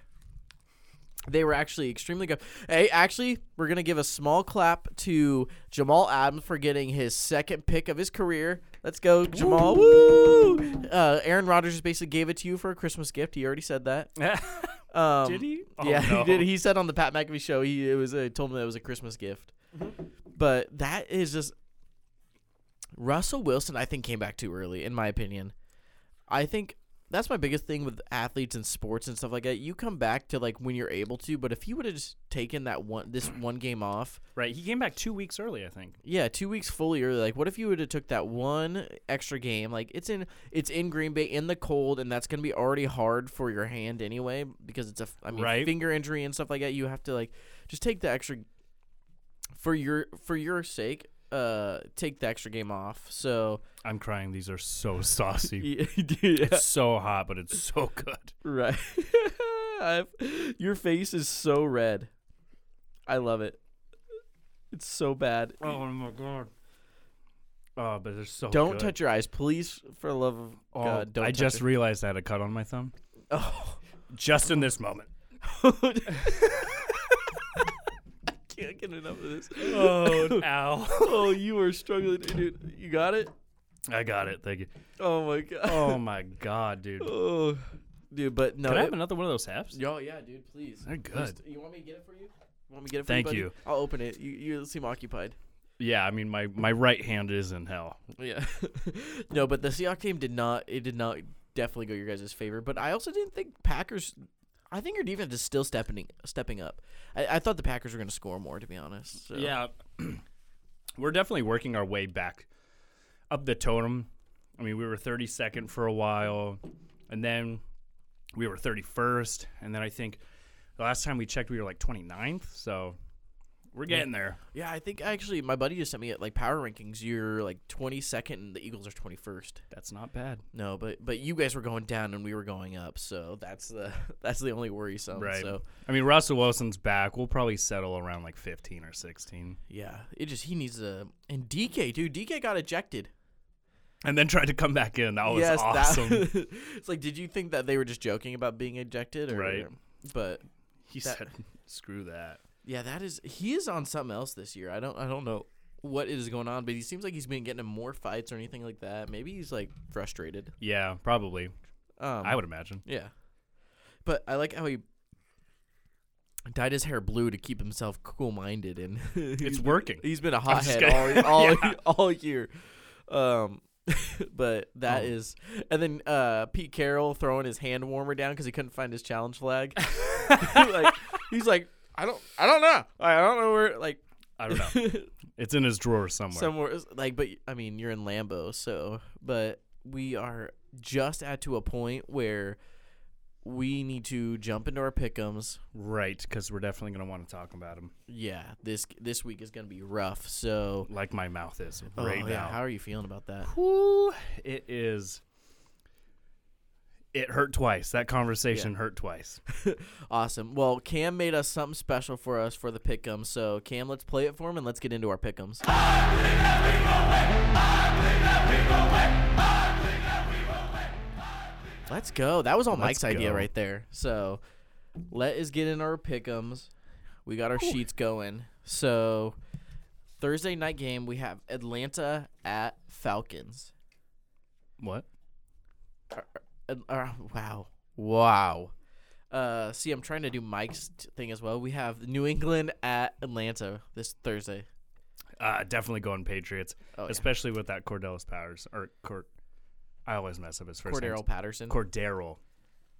They were actually extremely good. Hey, actually, we're gonna give a small clap to Jamal Adams for getting his second pick of his career. Let's go, Jamal! Woo! Uh, Aaron Rodgers just basically gave it to you for a Christmas gift. He already said that. Um, Did he? Oh, yeah, no. he did. He said on the Pat McAfee show he it was uh, told him that it was a Christmas gift. But that is just Russell Wilson. I think came back too early, in my opinion. I think that's my biggest thing with athletes and sports and stuff like that. You come back to like when you're able to, but if he would have just taken that one this one game off, Right. He came back two weeks early, I think. yeah, two weeks fully early. Like, what if you would have took that one extra game? Like, it's in it's in Green Bay in the cold, and that's gonna be already hard for your hand anyway because it's a I mean Right. finger injury and stuff like that. You have to like just take the extra for your for your sake. Uh, take the extra game off. So I'm crying. These are so saucy. yeah, It's so hot, but it's so good. right. I've, your face is so red. I love it. It's so bad. Oh my god. Oh, but they're so don't good. touch your eyes, please. For the love of Oh, God, don't. I just it. realized I had a cut on my thumb. Oh. Just in this moment. I can't get enough of this. Oh, ow. oh, you are struggling, dude. You got it? I got it. Thank you. Oh my god. Oh my god, dude. Oh, dude, but no. Can I it- have another one of those halves? Yo, yeah, dude, please. They're good. You want me to get it for you? You want me to get it for Thank you? you. I'll open it. You you seem occupied. Yeah, I mean my my right hand is in hell. Yeah. no, but the Seahawks game did not. It did not definitely go your guys' favor. But I also didn't think Packers. I think your defense is still stepping stepping up. I, I thought the Packers were going to score more, to be honest. So. Yeah. We're definitely working our way back up the totem. I mean, we were 32nd for a while, and then we were 31st, and then I think the last time we checked, we were like 29th. So we're getting there. Yeah, I think actually my buddy just sent me like power rankings. You're like 22nd, and the Eagles are 21st. That's not bad. No, but but you guys were going down and we were going up, so that's the that's the only worrisome. Right. So I mean, Russell Wilson's back. We'll probably settle around like 15 or 16, yeah, it just he needs a and DK dude. DK got ejected. and then tried to come back in. That was yes, awesome. That, it's like, did you think that they were just joking about being ejected? Or, Right. But he that- said, "Screw that." Yeah, that is he is on something else this year. I don't I don't know what is going on, but he seems like he's been getting in more fights or anything like that. Maybe he's like frustrated. Yeah, probably. Um, I would imagine. Yeah. But I like how he dyed his hair blue to keep himself cool minded and It's working. He's been a hothead all all, Yeah. all year. Um but that Oh. is and then uh Pete Carroll throwing his hand warmer down cuz he couldn't find his challenge flag. like he's like I don't I don't know. I don't know where like I don't know. it's in his drawer somewhere. somewhere like but I mean you're in Lambeau so but we are just at to a point where we need to jump into our pickums. right, because we're definitely gonna want to talk about them. Yeah, this this week is gonna be rough. So like my mouth is Oh, right yeah, now. how are you feeling about that? Whew, it is. It hurt twice. That conversation Yeah. hurt twice. Awesome. Well, Cam made us something special for us for the pickums. So Cam, let's play it for him and let's get into our pickums. Let's go. That was all Mike's Let's idea go. right there. So let us get in our pickums. We got our sheets going. So Thursday night game, we have Atlanta at Falcons. What? Uh, uh, wow. Wow. Uh, see, I'm trying to do Mike's t- thing as well. We have New England at Atlanta this Thursday. Uh, definitely going Patriots, Oh, yeah. especially with that Cordelis Powers or Cord. I always mess up his first name. Cordero Patterson. Cordero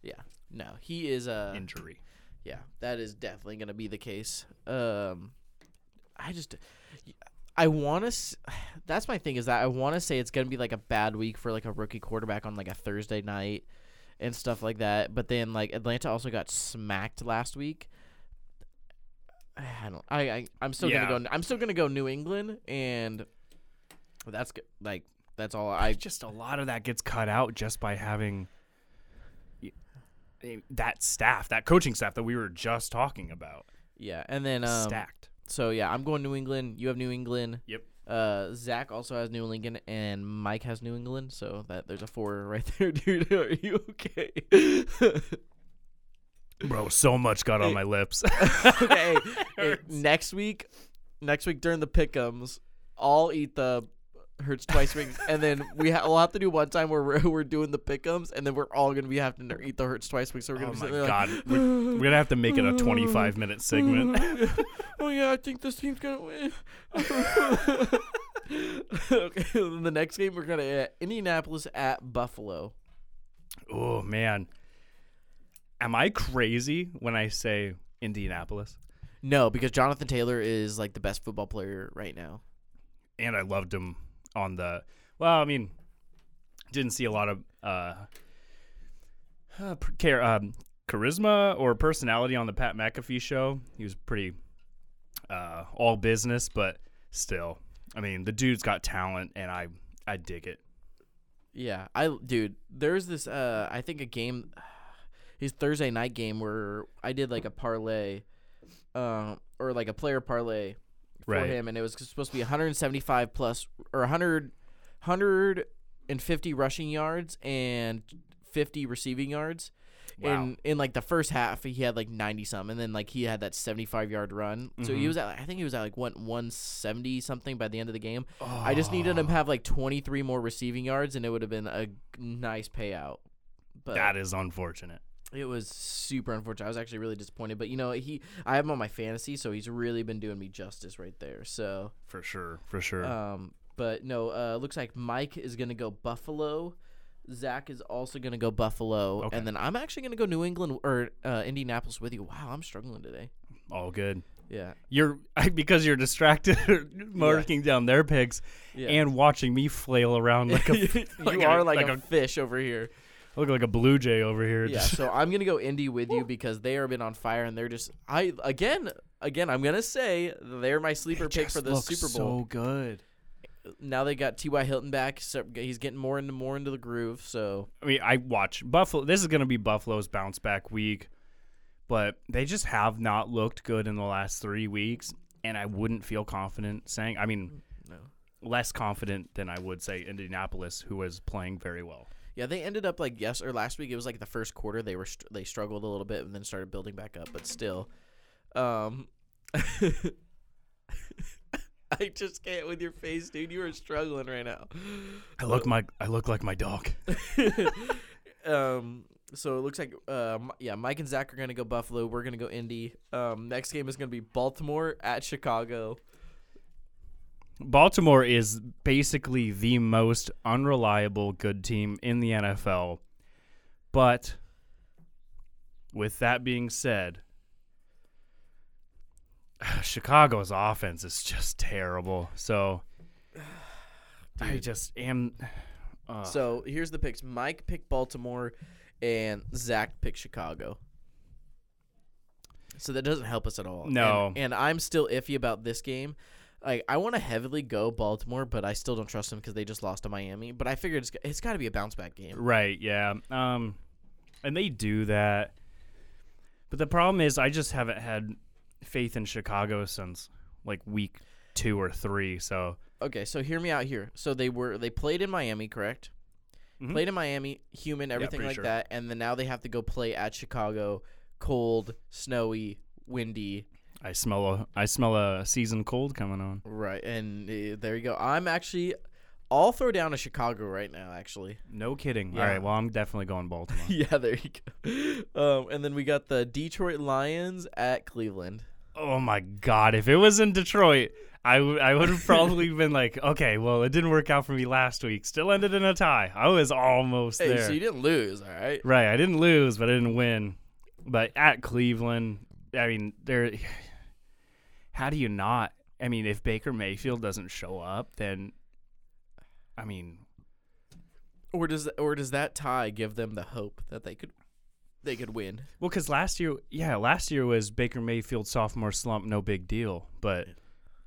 yeah, no, he is uh, injury. Yeah, that is definitely going to be the case. Um, I just, I want to. That's my thing is that I want to say it's going to be like a bad week for like a rookie quarterback on like a Thursday night and stuff like that. But then like Atlanta also got smacked last week. I don't. I, I I'm still Yeah. gonna go. I'm still gonna go New England, and that's like that's all I. just a lot of that gets cut out just by having eh, that staff, that coaching staff that we were just talking about, Yeah, and then um, stacked. So yeah, I'm going New England. You have New England. Yep. Uh, Zach also has New England, and Mike has New England. So that there's a four right there, dude. Are you okay? Bro, so much got on my lips. okay. hey, next week, next week during the pickums, I'll eat the hurts twice wings, and then we ha- we'll have to do one time where we're, we're doing the pickums, and then we're all gonna be having to eat the hurts twice wings. So we're gonna oh be my sitting there god, like, we're, we're gonna have to make it a 25 minute segment. oh yeah, I think this team's gonna win. okay, then the next game we're gonna uh, Indianapolis at Buffalo. oh man, am I crazy when I say Indianapolis? No, because Jonathan Taylor is like the best football player right now. And I loved him on the. Well, I mean, didn't see a lot of uh, uh char- um, charisma or personality on the Pat McAfee show. He was pretty uh, all business, but still, I mean, the dude's got talent, and I I dig it. Yeah, I dude, there's this uh I think a game his Thursday night game where I did like a parlay um or like a player parlay for Right. him and it was supposed to be 175 plus or 100 150 rushing yards and 50 receiving yards. Wow. In in like the first half, he had like 90 some, and then like he had that 75 yard run. So he Mhm. was at I think he was at like one 170 something by the end of the game. I just needed him to have like 23 more receiving yards, and it would have been a nice payout. But That is unfortunate. It was super unfortunate. I was actually really disappointed. But you know, he I have him on my fantasy, so he's really been doing me justice right there. So, For sure, for sure. um, but no, uh, looks like Mike is gonna go Buffalo. Zach is also gonna go Buffalo, Okay. and then I'm actually gonna go New England or uh, Indianapolis with you. Wow, I'm struggling today. All good. Yeah, You're because you're distracted marking down their picks yeah. and watching me flail around like a you like a- are like, like a, a- fish over here. Look like a blue jay over here. Yeah, so I'm gonna go Indy with you because they are been on fire and they're just I again again I'm gonna say they're my sleeper pick for the Super Bowl. So good. now they got T.Y. Hilton back, so he's getting more into more into the groove. So I mean, I watch Buffalo. This is going to be Buffalo's bounce back week, but they just have not looked good in the last three weeks, and I wouldn't feel confident saying. I mean, mm, no, less confident than I would say Indianapolis, who was playing very well. Yeah, they ended up like yes or last week it was like the first quarter they were str- they struggled a little bit and then started building back up, but still, um. I just can't with your face, dude. You are struggling right now. I look my I look like my dog. um so it looks like uh yeah mike and zach are gonna go buffalo we're gonna go indy um next game is gonna be baltimore at chicago Baltimore is basically the most unreliable good team in the NFL. But with that being said, Chicago's offense is just terrible. So I just am. uh, so here's the picks mike picked baltimore and zach picked chicago so that doesn't help us at all No. and, and i'm still iffy about this game like i want to heavily go baltimore but i still don't trust them because they just lost to miami but i figured it's, it's got to be a bounce back game Right, yeah. Um and they do that. But the problem is I just haven't had faith in Chicago since like week 2 or 3. So okay so hear me out here so they were they played in miami correct Mhm. played in Miami, human, everything pretty like sure. that, and then now they have to go play at Chicago, cold, snowy, windy. I smell a I smell a season cold coming on. Right, and uh, there you go. I'm actually I'll throw down a Chicago right now, actually. No kidding. Yeah. All right. Well, I'm definitely going Baltimore. yeah, there you go. Um, and then we got the Detroit Lions at Cleveland. oh my God! If it was in Detroit, I would I would have probably been like, okay, well, it didn't work out for me last week. Still ended in a tie. I was almost Hey, there. so you didn't lose, all right? Right. I didn't lose, but I didn't win. But at Cleveland, I mean, there. How do you not? I mean, if Baker Mayfield doesn't show up, then, I mean, Or does or does that tie give them the hope that they could they could win? well, because last year, yeah, last year was Baker Mayfield sophomore slump, no big deal. But,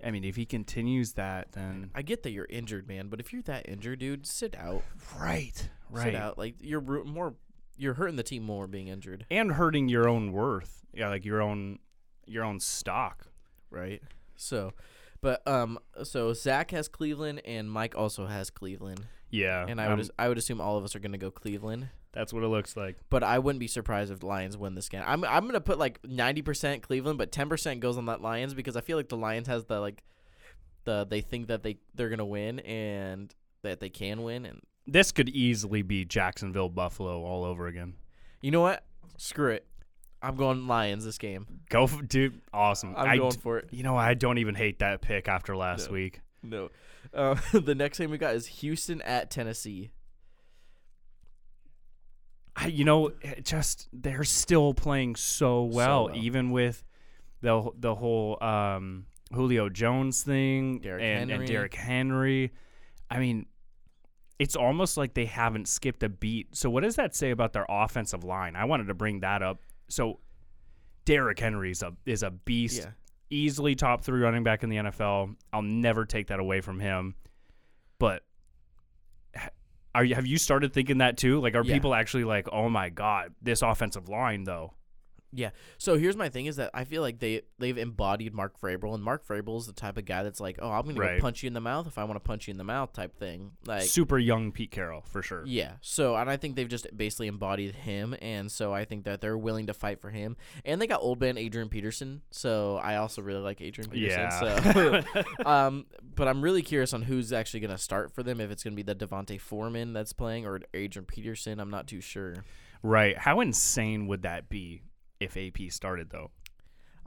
I mean, if he continues that, then I get that you're injured, man, but if you're that injured, dude, sit out. right, Sit out. Like you're ru- more you're hurting the team more being injured, and hurting your own worth, yeah, like your own, your own stock. Right? So, but um, so Zach has Cleveland and Mike also has Cleveland, Yeah, and I would um, I would assume all of us are gonna go Cleveland. that's what it looks like. But I wouldn't be surprised if the Lions win this game. I'm I'm gonna put like ninety percent Cleveland, but ten percent goes on that Lions because I feel like the Lions has the like the they think that they they're gonna win and that they can win and This could easily be Jacksonville Buffalo all over again. you know what? Screw it. I'm going Lions this game. Go, f dude! Awesome. I'm I going d- for it. You know, I don't even hate that pick after last No. week. No. Uh, the next game we got is Houston at Tennessee. I, you know, it just they're still playing so well, well. even with the the whole um, Julio Jones thing Derrick and, Henry. and Derrick Henry. I mean, it's almost like they haven't skipped a beat. So, what does that say about their offensive line? I wanted to bring that up. So, Derrick Henry is a is a beast. Yeah. easily top three running back in the NFL. I'll never take that away from him. But are you, have you started thinking that too? Like, are Yeah. people actually like, oh my god, this offensive line though? Yeah. So here's my thing is that I feel like they they've embodied Mark Vrabel and Mark Vrabel is the type of guy that's like, "Oh, I'm going Right. to punch you in the mouth if I want to punch you in the mouth" type thing. Like Super young Pete Carroll for sure. Yeah. So, and I think they've just basically embodied him, and so I think that they're willing to fight for him. And they got old man Adrian Peterson, so I also really like Adrian Peterson. Yeah. So, um, but I'm really curious on who's actually going to start for them. If it's going to be the Devontae Foreman that's playing or Adrian Peterson, I'm not too sure. Right? How insane would that be if AP started though?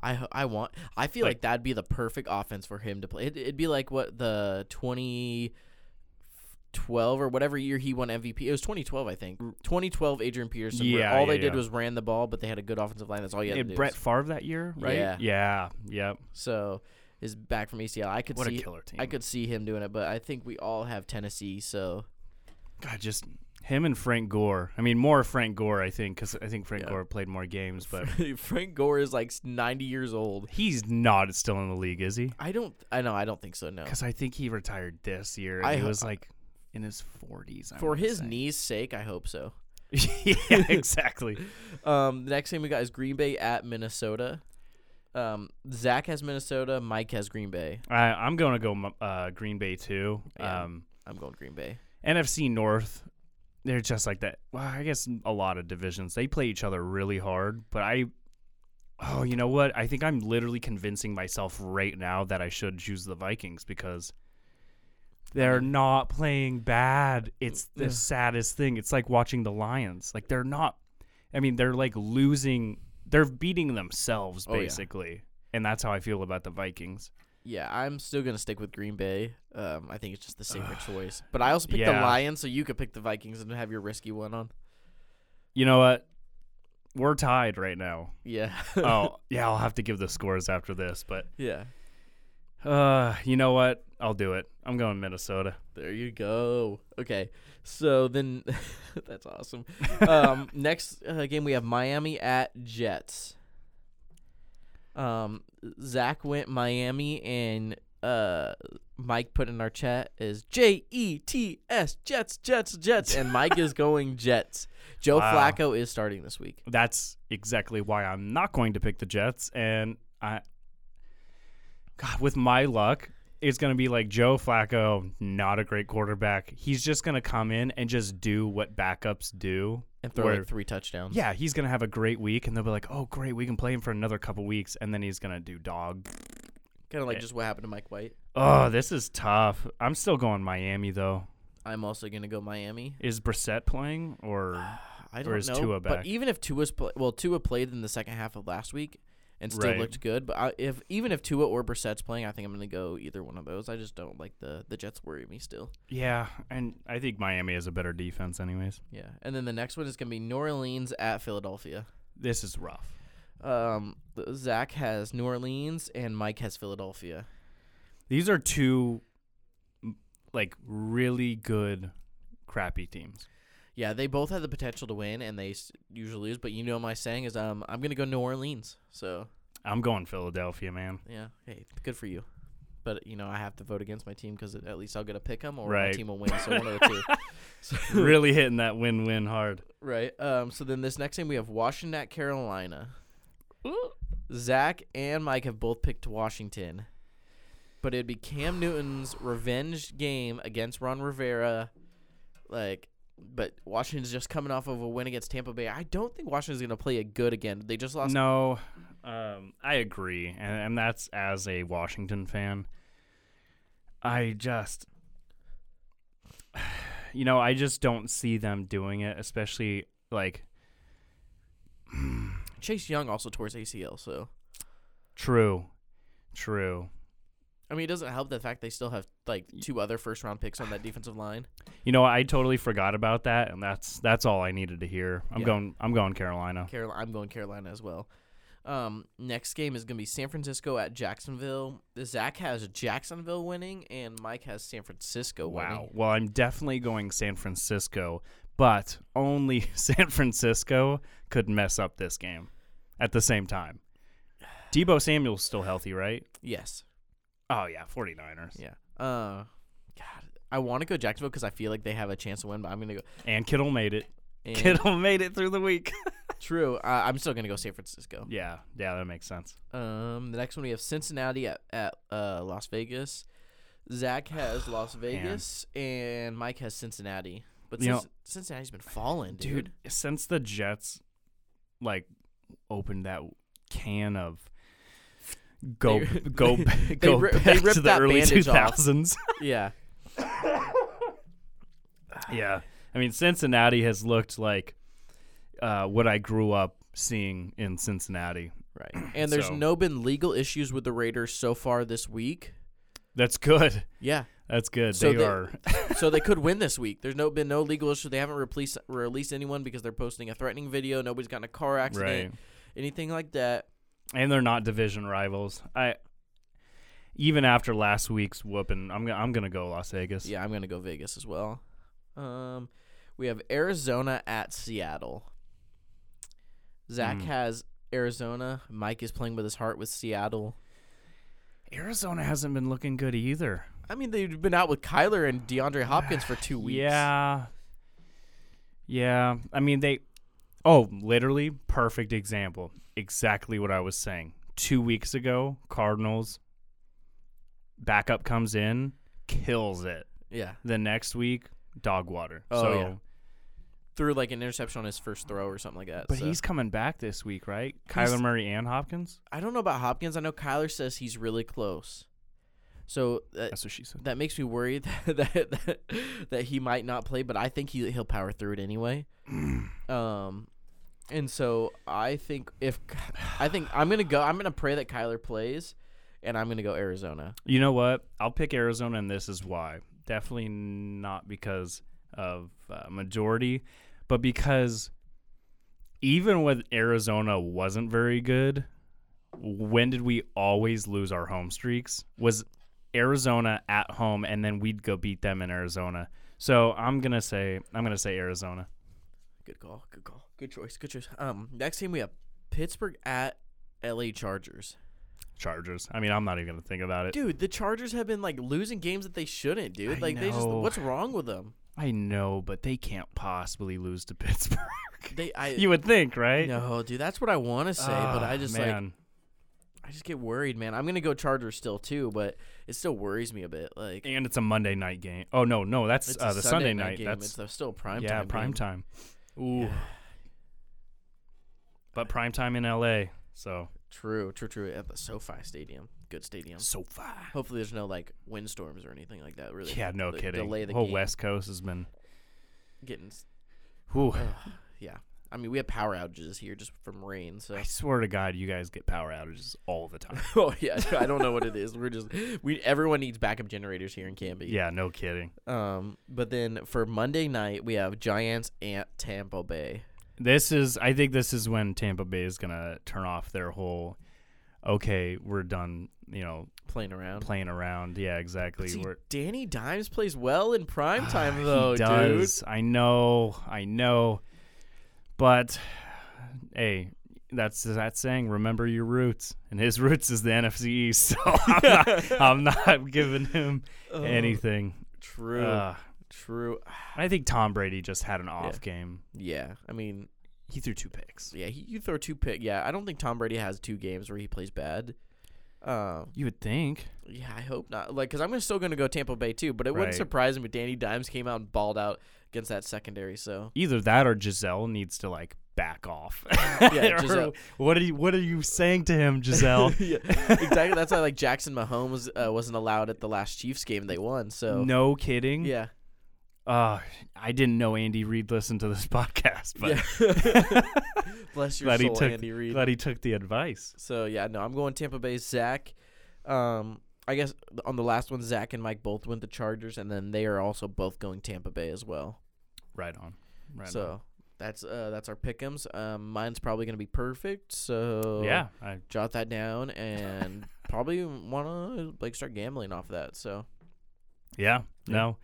I I want. I feel like, Like- that'd be the perfect offense for him to play. It, it'd be like what the 2012 or whatever year he won MVP. It was 2012, I think. 2012 Adrian Peterson. where Yeah, all yeah, they did was ran the ball, but they had a good offensive line. That's all you had And to do. Brett Favre that year, right? Yeah. Yeah. Yep. so is back from ACL. I could What a see. killer team. I could see him doing it, but I think we all have Tennessee. So God, just him and Frank Gore. I mean, more Frank Gore, I think, because I think Frank Yeah. Gore played more games, but Frank Gore is like 90 years old. he's not still in the league, is he? I don't. I know. I don't think so. No. Because I think he retired this year. I he ho- was like in his 40s. For his say. knees' sake, I hope so. yeah, exactly. Um, the next game we got is Green Bay at Minnesota. Um, Zach has Minnesota. Mike has Green Bay. I, I'm going to go uh, Green Bay too. Yeah. Um, I'm going Green Bay. NFC North, they're just like that. Well, I guess a lot of divisions they play each other really hard. But I, oh, you know what? I think I'm literally convincing myself right now that I should choose the Vikings because they're mm. not playing bad. It's the Yeah. saddest thing. It's like watching the Lions. Like they're not. I mean, they're like losing. They're beating themselves Oh, yeah. basically, and that's how I feel about the Vikings. Yeah, I'm still gonna stick with Green Bay. Um, I think it's just the safer choice. But I also picked the Lions, so you could pick the Vikings and have your risky one on. You know what? We're tied right now. Yeah. oh yeah, I'll have to give the scores after this, but yeah. uh, you know what? I'll do it. I'm going Minnesota. There you go. Okay, so then that's awesome. Um, next uh, game we have Miami at Jets. Um, Zach went Miami, and uh, Mike put in our chat is J E T S Jets Jets Jets, and Mike is going Jets. Joe Wow. Flacco is starting this week. That's exactly why I'm not going to pick the Jets. And I, God, with my luck, it's going to be like Joe Flacco, not a great quarterback. He's just going to come in and just do what backups do. And throw Where- like three touchdowns. Yeah, he's going to have a great week, and they'll be like, oh, great, we can play him for another couple weeks. And then he's going to do dog Kind of like Eh. just what happened to Mike White. Oh, this is tough. I'm still going Miami though. I'm also gonna go Miami. Is Brissett playing or I don't is know. Tua But even if Tua's play, well, Tua played in the second half of last week and still Right. looked good. But I, if even if Tua or Brissett's playing, I think I'm gonna go either one of those. I just don't like the the Jets worry me still. yeah? And I think Miami has a better defense, anyways. Yeah, and then the next one is gonna be New Orleans at Philadelphia. This is rough. Um, Zach has New Orleans and Mike has Philadelphia. These are two like really good crappy teams. Yeah, they both have the potential to win, and they s- usually lose. But you know, my saying is, um, I'm gonna go New Orleans. So I'm going Philadelphia, man. yeah, hey, good for you. But you know, I have to vote against my team because at least I'll get a pick 'em or my Right. team will win. So one of the two. So, really hitting that win-win hard. right. Um. So then this next game we have Washington at Carolina. Zach and Mike have both picked Washington, but it'd be Cam Newton's revenge game against Ron Rivera. Like, but Washington's just coming off of a win against Tampa Bay. I don't think Washington's gonna play it good again. They just lost. No, um, I agree, and, and that's as a Washington fan. I just, you know, I just don't see them doing it, especially like Chase Young also tore his ACL, so true, true. I mean, it doesn't help the fact they still have like two other first round picks on that defensive line. You know, I totally forgot about that, and that's that's all I needed to hear. I'm Yeah. going, I'm going Carolina. Carolina, I'm going Carolina as well. Um, next game is gonna be San Francisco at Jacksonville. Zach has Jacksonville winning, and Mike has San Francisco Wow. winning. Well, I'm definitely going San Francisco, but only San Francisco could mess up this game at the same time. Deebo Samuel's still healthy, right? Yes. Oh yeah, 49ers. Yeah. Uh, God, I want to go Jacksonville because I feel like they have a chance to win, but I'm gonna go. And Kittle made it. and- Kittle made it through the week. True. Uh, I'm still gonna go San Francisco. yeah, yeah, that makes sense. Um, the next one we have Cincinnati at at uh, Las Vegas. Zach has Las Vegas, and Mike has Cincinnati. But You know- Cinc- Cincinnati's been falling, dude. Dude, since the Jets like opened that can of go They- go they go ri- back they to the that early 2000s. Yeah. Yeah. I mean, Cincinnati has looked like uh, what I grew up seeing in Cincinnati. Right. And there's So- no been legal issues with the Raiders so far this week. That's good. Yeah. That's good. So they, they- are. so they could win this week. There's no been no legal issue. They haven't released released anyone because they're posting a threatening video. Nobody's gotten a car accident, right. anything like that. And they're not division rivals. I even after last week's whooping, I'm gonna I'm gonna go Las Vegas. Yeah, I'm gonna go Vegas as well. Um, we have Arizona at Seattle. Zach Mm. has Arizona. Mike is playing with his heart with Seattle. Arizona hasn't been looking good either. I mean, they've been out with Kyler and DeAndre Hopkins for two weeks. Yeah. Yeah. I mean, they. Oh, literally, perfect example. Exactly what I was saying. Two weeks ago, Cardinals backup comes in, kills it. Yeah. The next week, dog water. Oh, so, yeah. Threw like an interception on his first throw or something like that. But so. he's coming back this week, right? He's- Kyler Murray and Hopkins? I don't know about Hopkins. I know Kyler says he's really close. So that, That's what she said. that makes me worried that, that that he might not play, but I think he he'll power through it anyway. um, and so I think if I think I'm gonna go, I'm gonna pray that Kyler plays, and I'm gonna go Arizona. You know what? I'll pick Arizona, and this is why. Definitely not because of uh, majority, but because even when Arizona wasn't very good, when did we always lose our home streaks? Was Arizona at home, and then we'd go beat them in Arizona. So I'm gonna say I'm gonna say Arizona. Good call. Good call. Good choice. Good choice. Um, next game we have Pittsburgh at L.A. Chargers. Chargers. I mean, I'm not even gonna think about it. Dude, the Chargers have been like losing games that they shouldn't, dude. I like they just know. what's wrong with them? I know, but they can't possibly lose to Pittsburgh. They I you would think, right? No, dude, that's what I want to say, but I Ah, just like. I just get worried, man. I'm gonna go Chargers still too, but it still worries me a bit. Like And it's a Monday night game. Oh no, no, that's it's uh, the Sunday night. game. That's it's still prime yeah, time. prime game. time. Ooh, but prime time in L.A. So True, true, true. At the SoFi Stadium, good stadium. So far. Hopefully, there's no like windstorms or anything like that. Really, Yeah, no de- kidding. Delay the the whole game. West Coast has been. Getting, Whew. ugh, yeah. I mean, we have power outages here just from rain. So, I swear to God, you guys get power outages all the time. oh yeah, I don't know what it is. We're just we everyone needs backup generators here in Canby. yeah, no kidding. Um, but then for Monday night we have Giants at Tampa Bay. This is, I think, this is when Tampa Bay is gonna turn off their whole. Okay, we're done. You know, Playing around. playing around. Yeah, exactly. See, we're, Danny Dimes plays well in prime time Ah, though, he does. dude. I know. I know. But hey, that's that saying. Remember your roots, and his roots is the NFC East. So I'm not, I'm not giving him anything. True. Uh, True. I think Tom Brady just had an off game. Yeah. I mean, He threw two picks. yeah, he, you throw two pick. Yeah, I don't think Tom Brady has two games where he plays bad. Um, You would think. yeah, I hope not. Like, cause I'm still gonna go Tampa Bay too, but it wouldn't surprise me. if Danny Dimes came out and balled out against that secondary. So Either that or Gisele needs to like back off. Yeah, Or Gisele- What are you What are you saying to him, Gisele? yeah, exactly. That's why like Jackson Mahomes uh, wasn't allowed at the last Chiefs game they won. So no kidding. yeah, Uh, I didn't know Andy Reid listened to this podcast, but yeah. Bless your glad he soul, took Andy Reid. glad he took the advice. So yeah, no, I'm going Tampa Bay. Zach, um, I guess on the last one, Zach and Mike both went the Chargers, and then they are also both going Tampa Bay as well. Right on. Right so that's uh that's our pick'ems. Um, mine's probably gonna be perfect. So. Yeah, I, jot that down and probably wanna like start gambling off that. So yeah, no.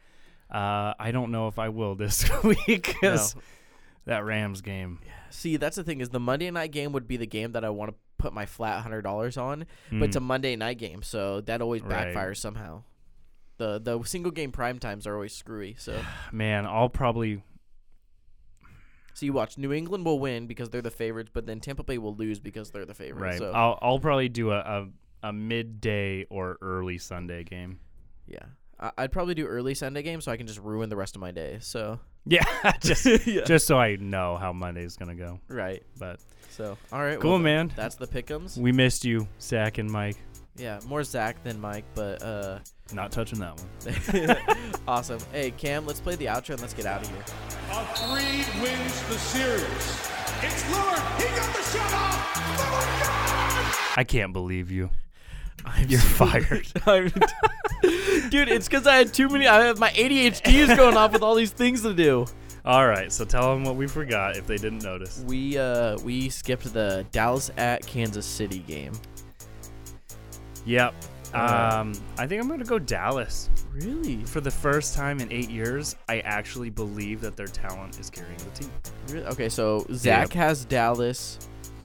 Uh, I don't know if I will this week no. because that Rams game. see, that's the thing is the Monday night game would be the game that I want to put my flat hundred dollars on, but it's a Mm, Monday night game, so that always Right. backfires somehow. The the single game prime times are always screwy. So man, I'll probably so you watch New England will win because they're the favorites, but then Tampa Bay will lose because they're the favorites. right. So I'll I'll probably do a, a a midday or early Sunday game. yeah, I'd probably do early Sunday game so I can just ruin the rest of my day. So Yeah, just yeah. just so I know how Monday's gonna go. right. But So all right, cool, well, man. That's the pickums. We missed you, Zach and Mike. Yeah, more Zach than Mike, but uh, Not touching that one. awesome. Hey Cam, let's play the outro and let's get out of here. A three wins the series. It's Lillard. He got the shot off. Lillard got it! I can't believe you. I'm You're so- fired. I'm- Dude, it's because I had too many. I have my ADHD is going off with all these things to do. All right, so tell them what we forgot if they didn't notice. We uh we skipped the Dallas at Kansas City game. Yep. Um, I think I'm gonna go Dallas. Really? For the first time in eight years, I actually believe that their talent is carrying the team. Really? Okay, so Zach has Dallas.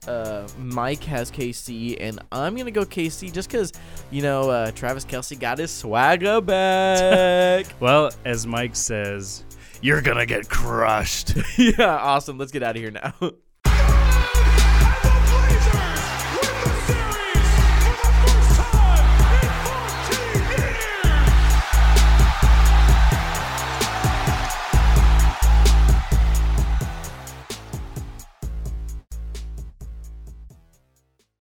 Uh, Mike has KC, and I'm gonna go KC just because you know uh, Travis Kelce got his swagger back. Well, as Mike says, you're gonna get crushed. yeah, awesome. Let's get out of here now.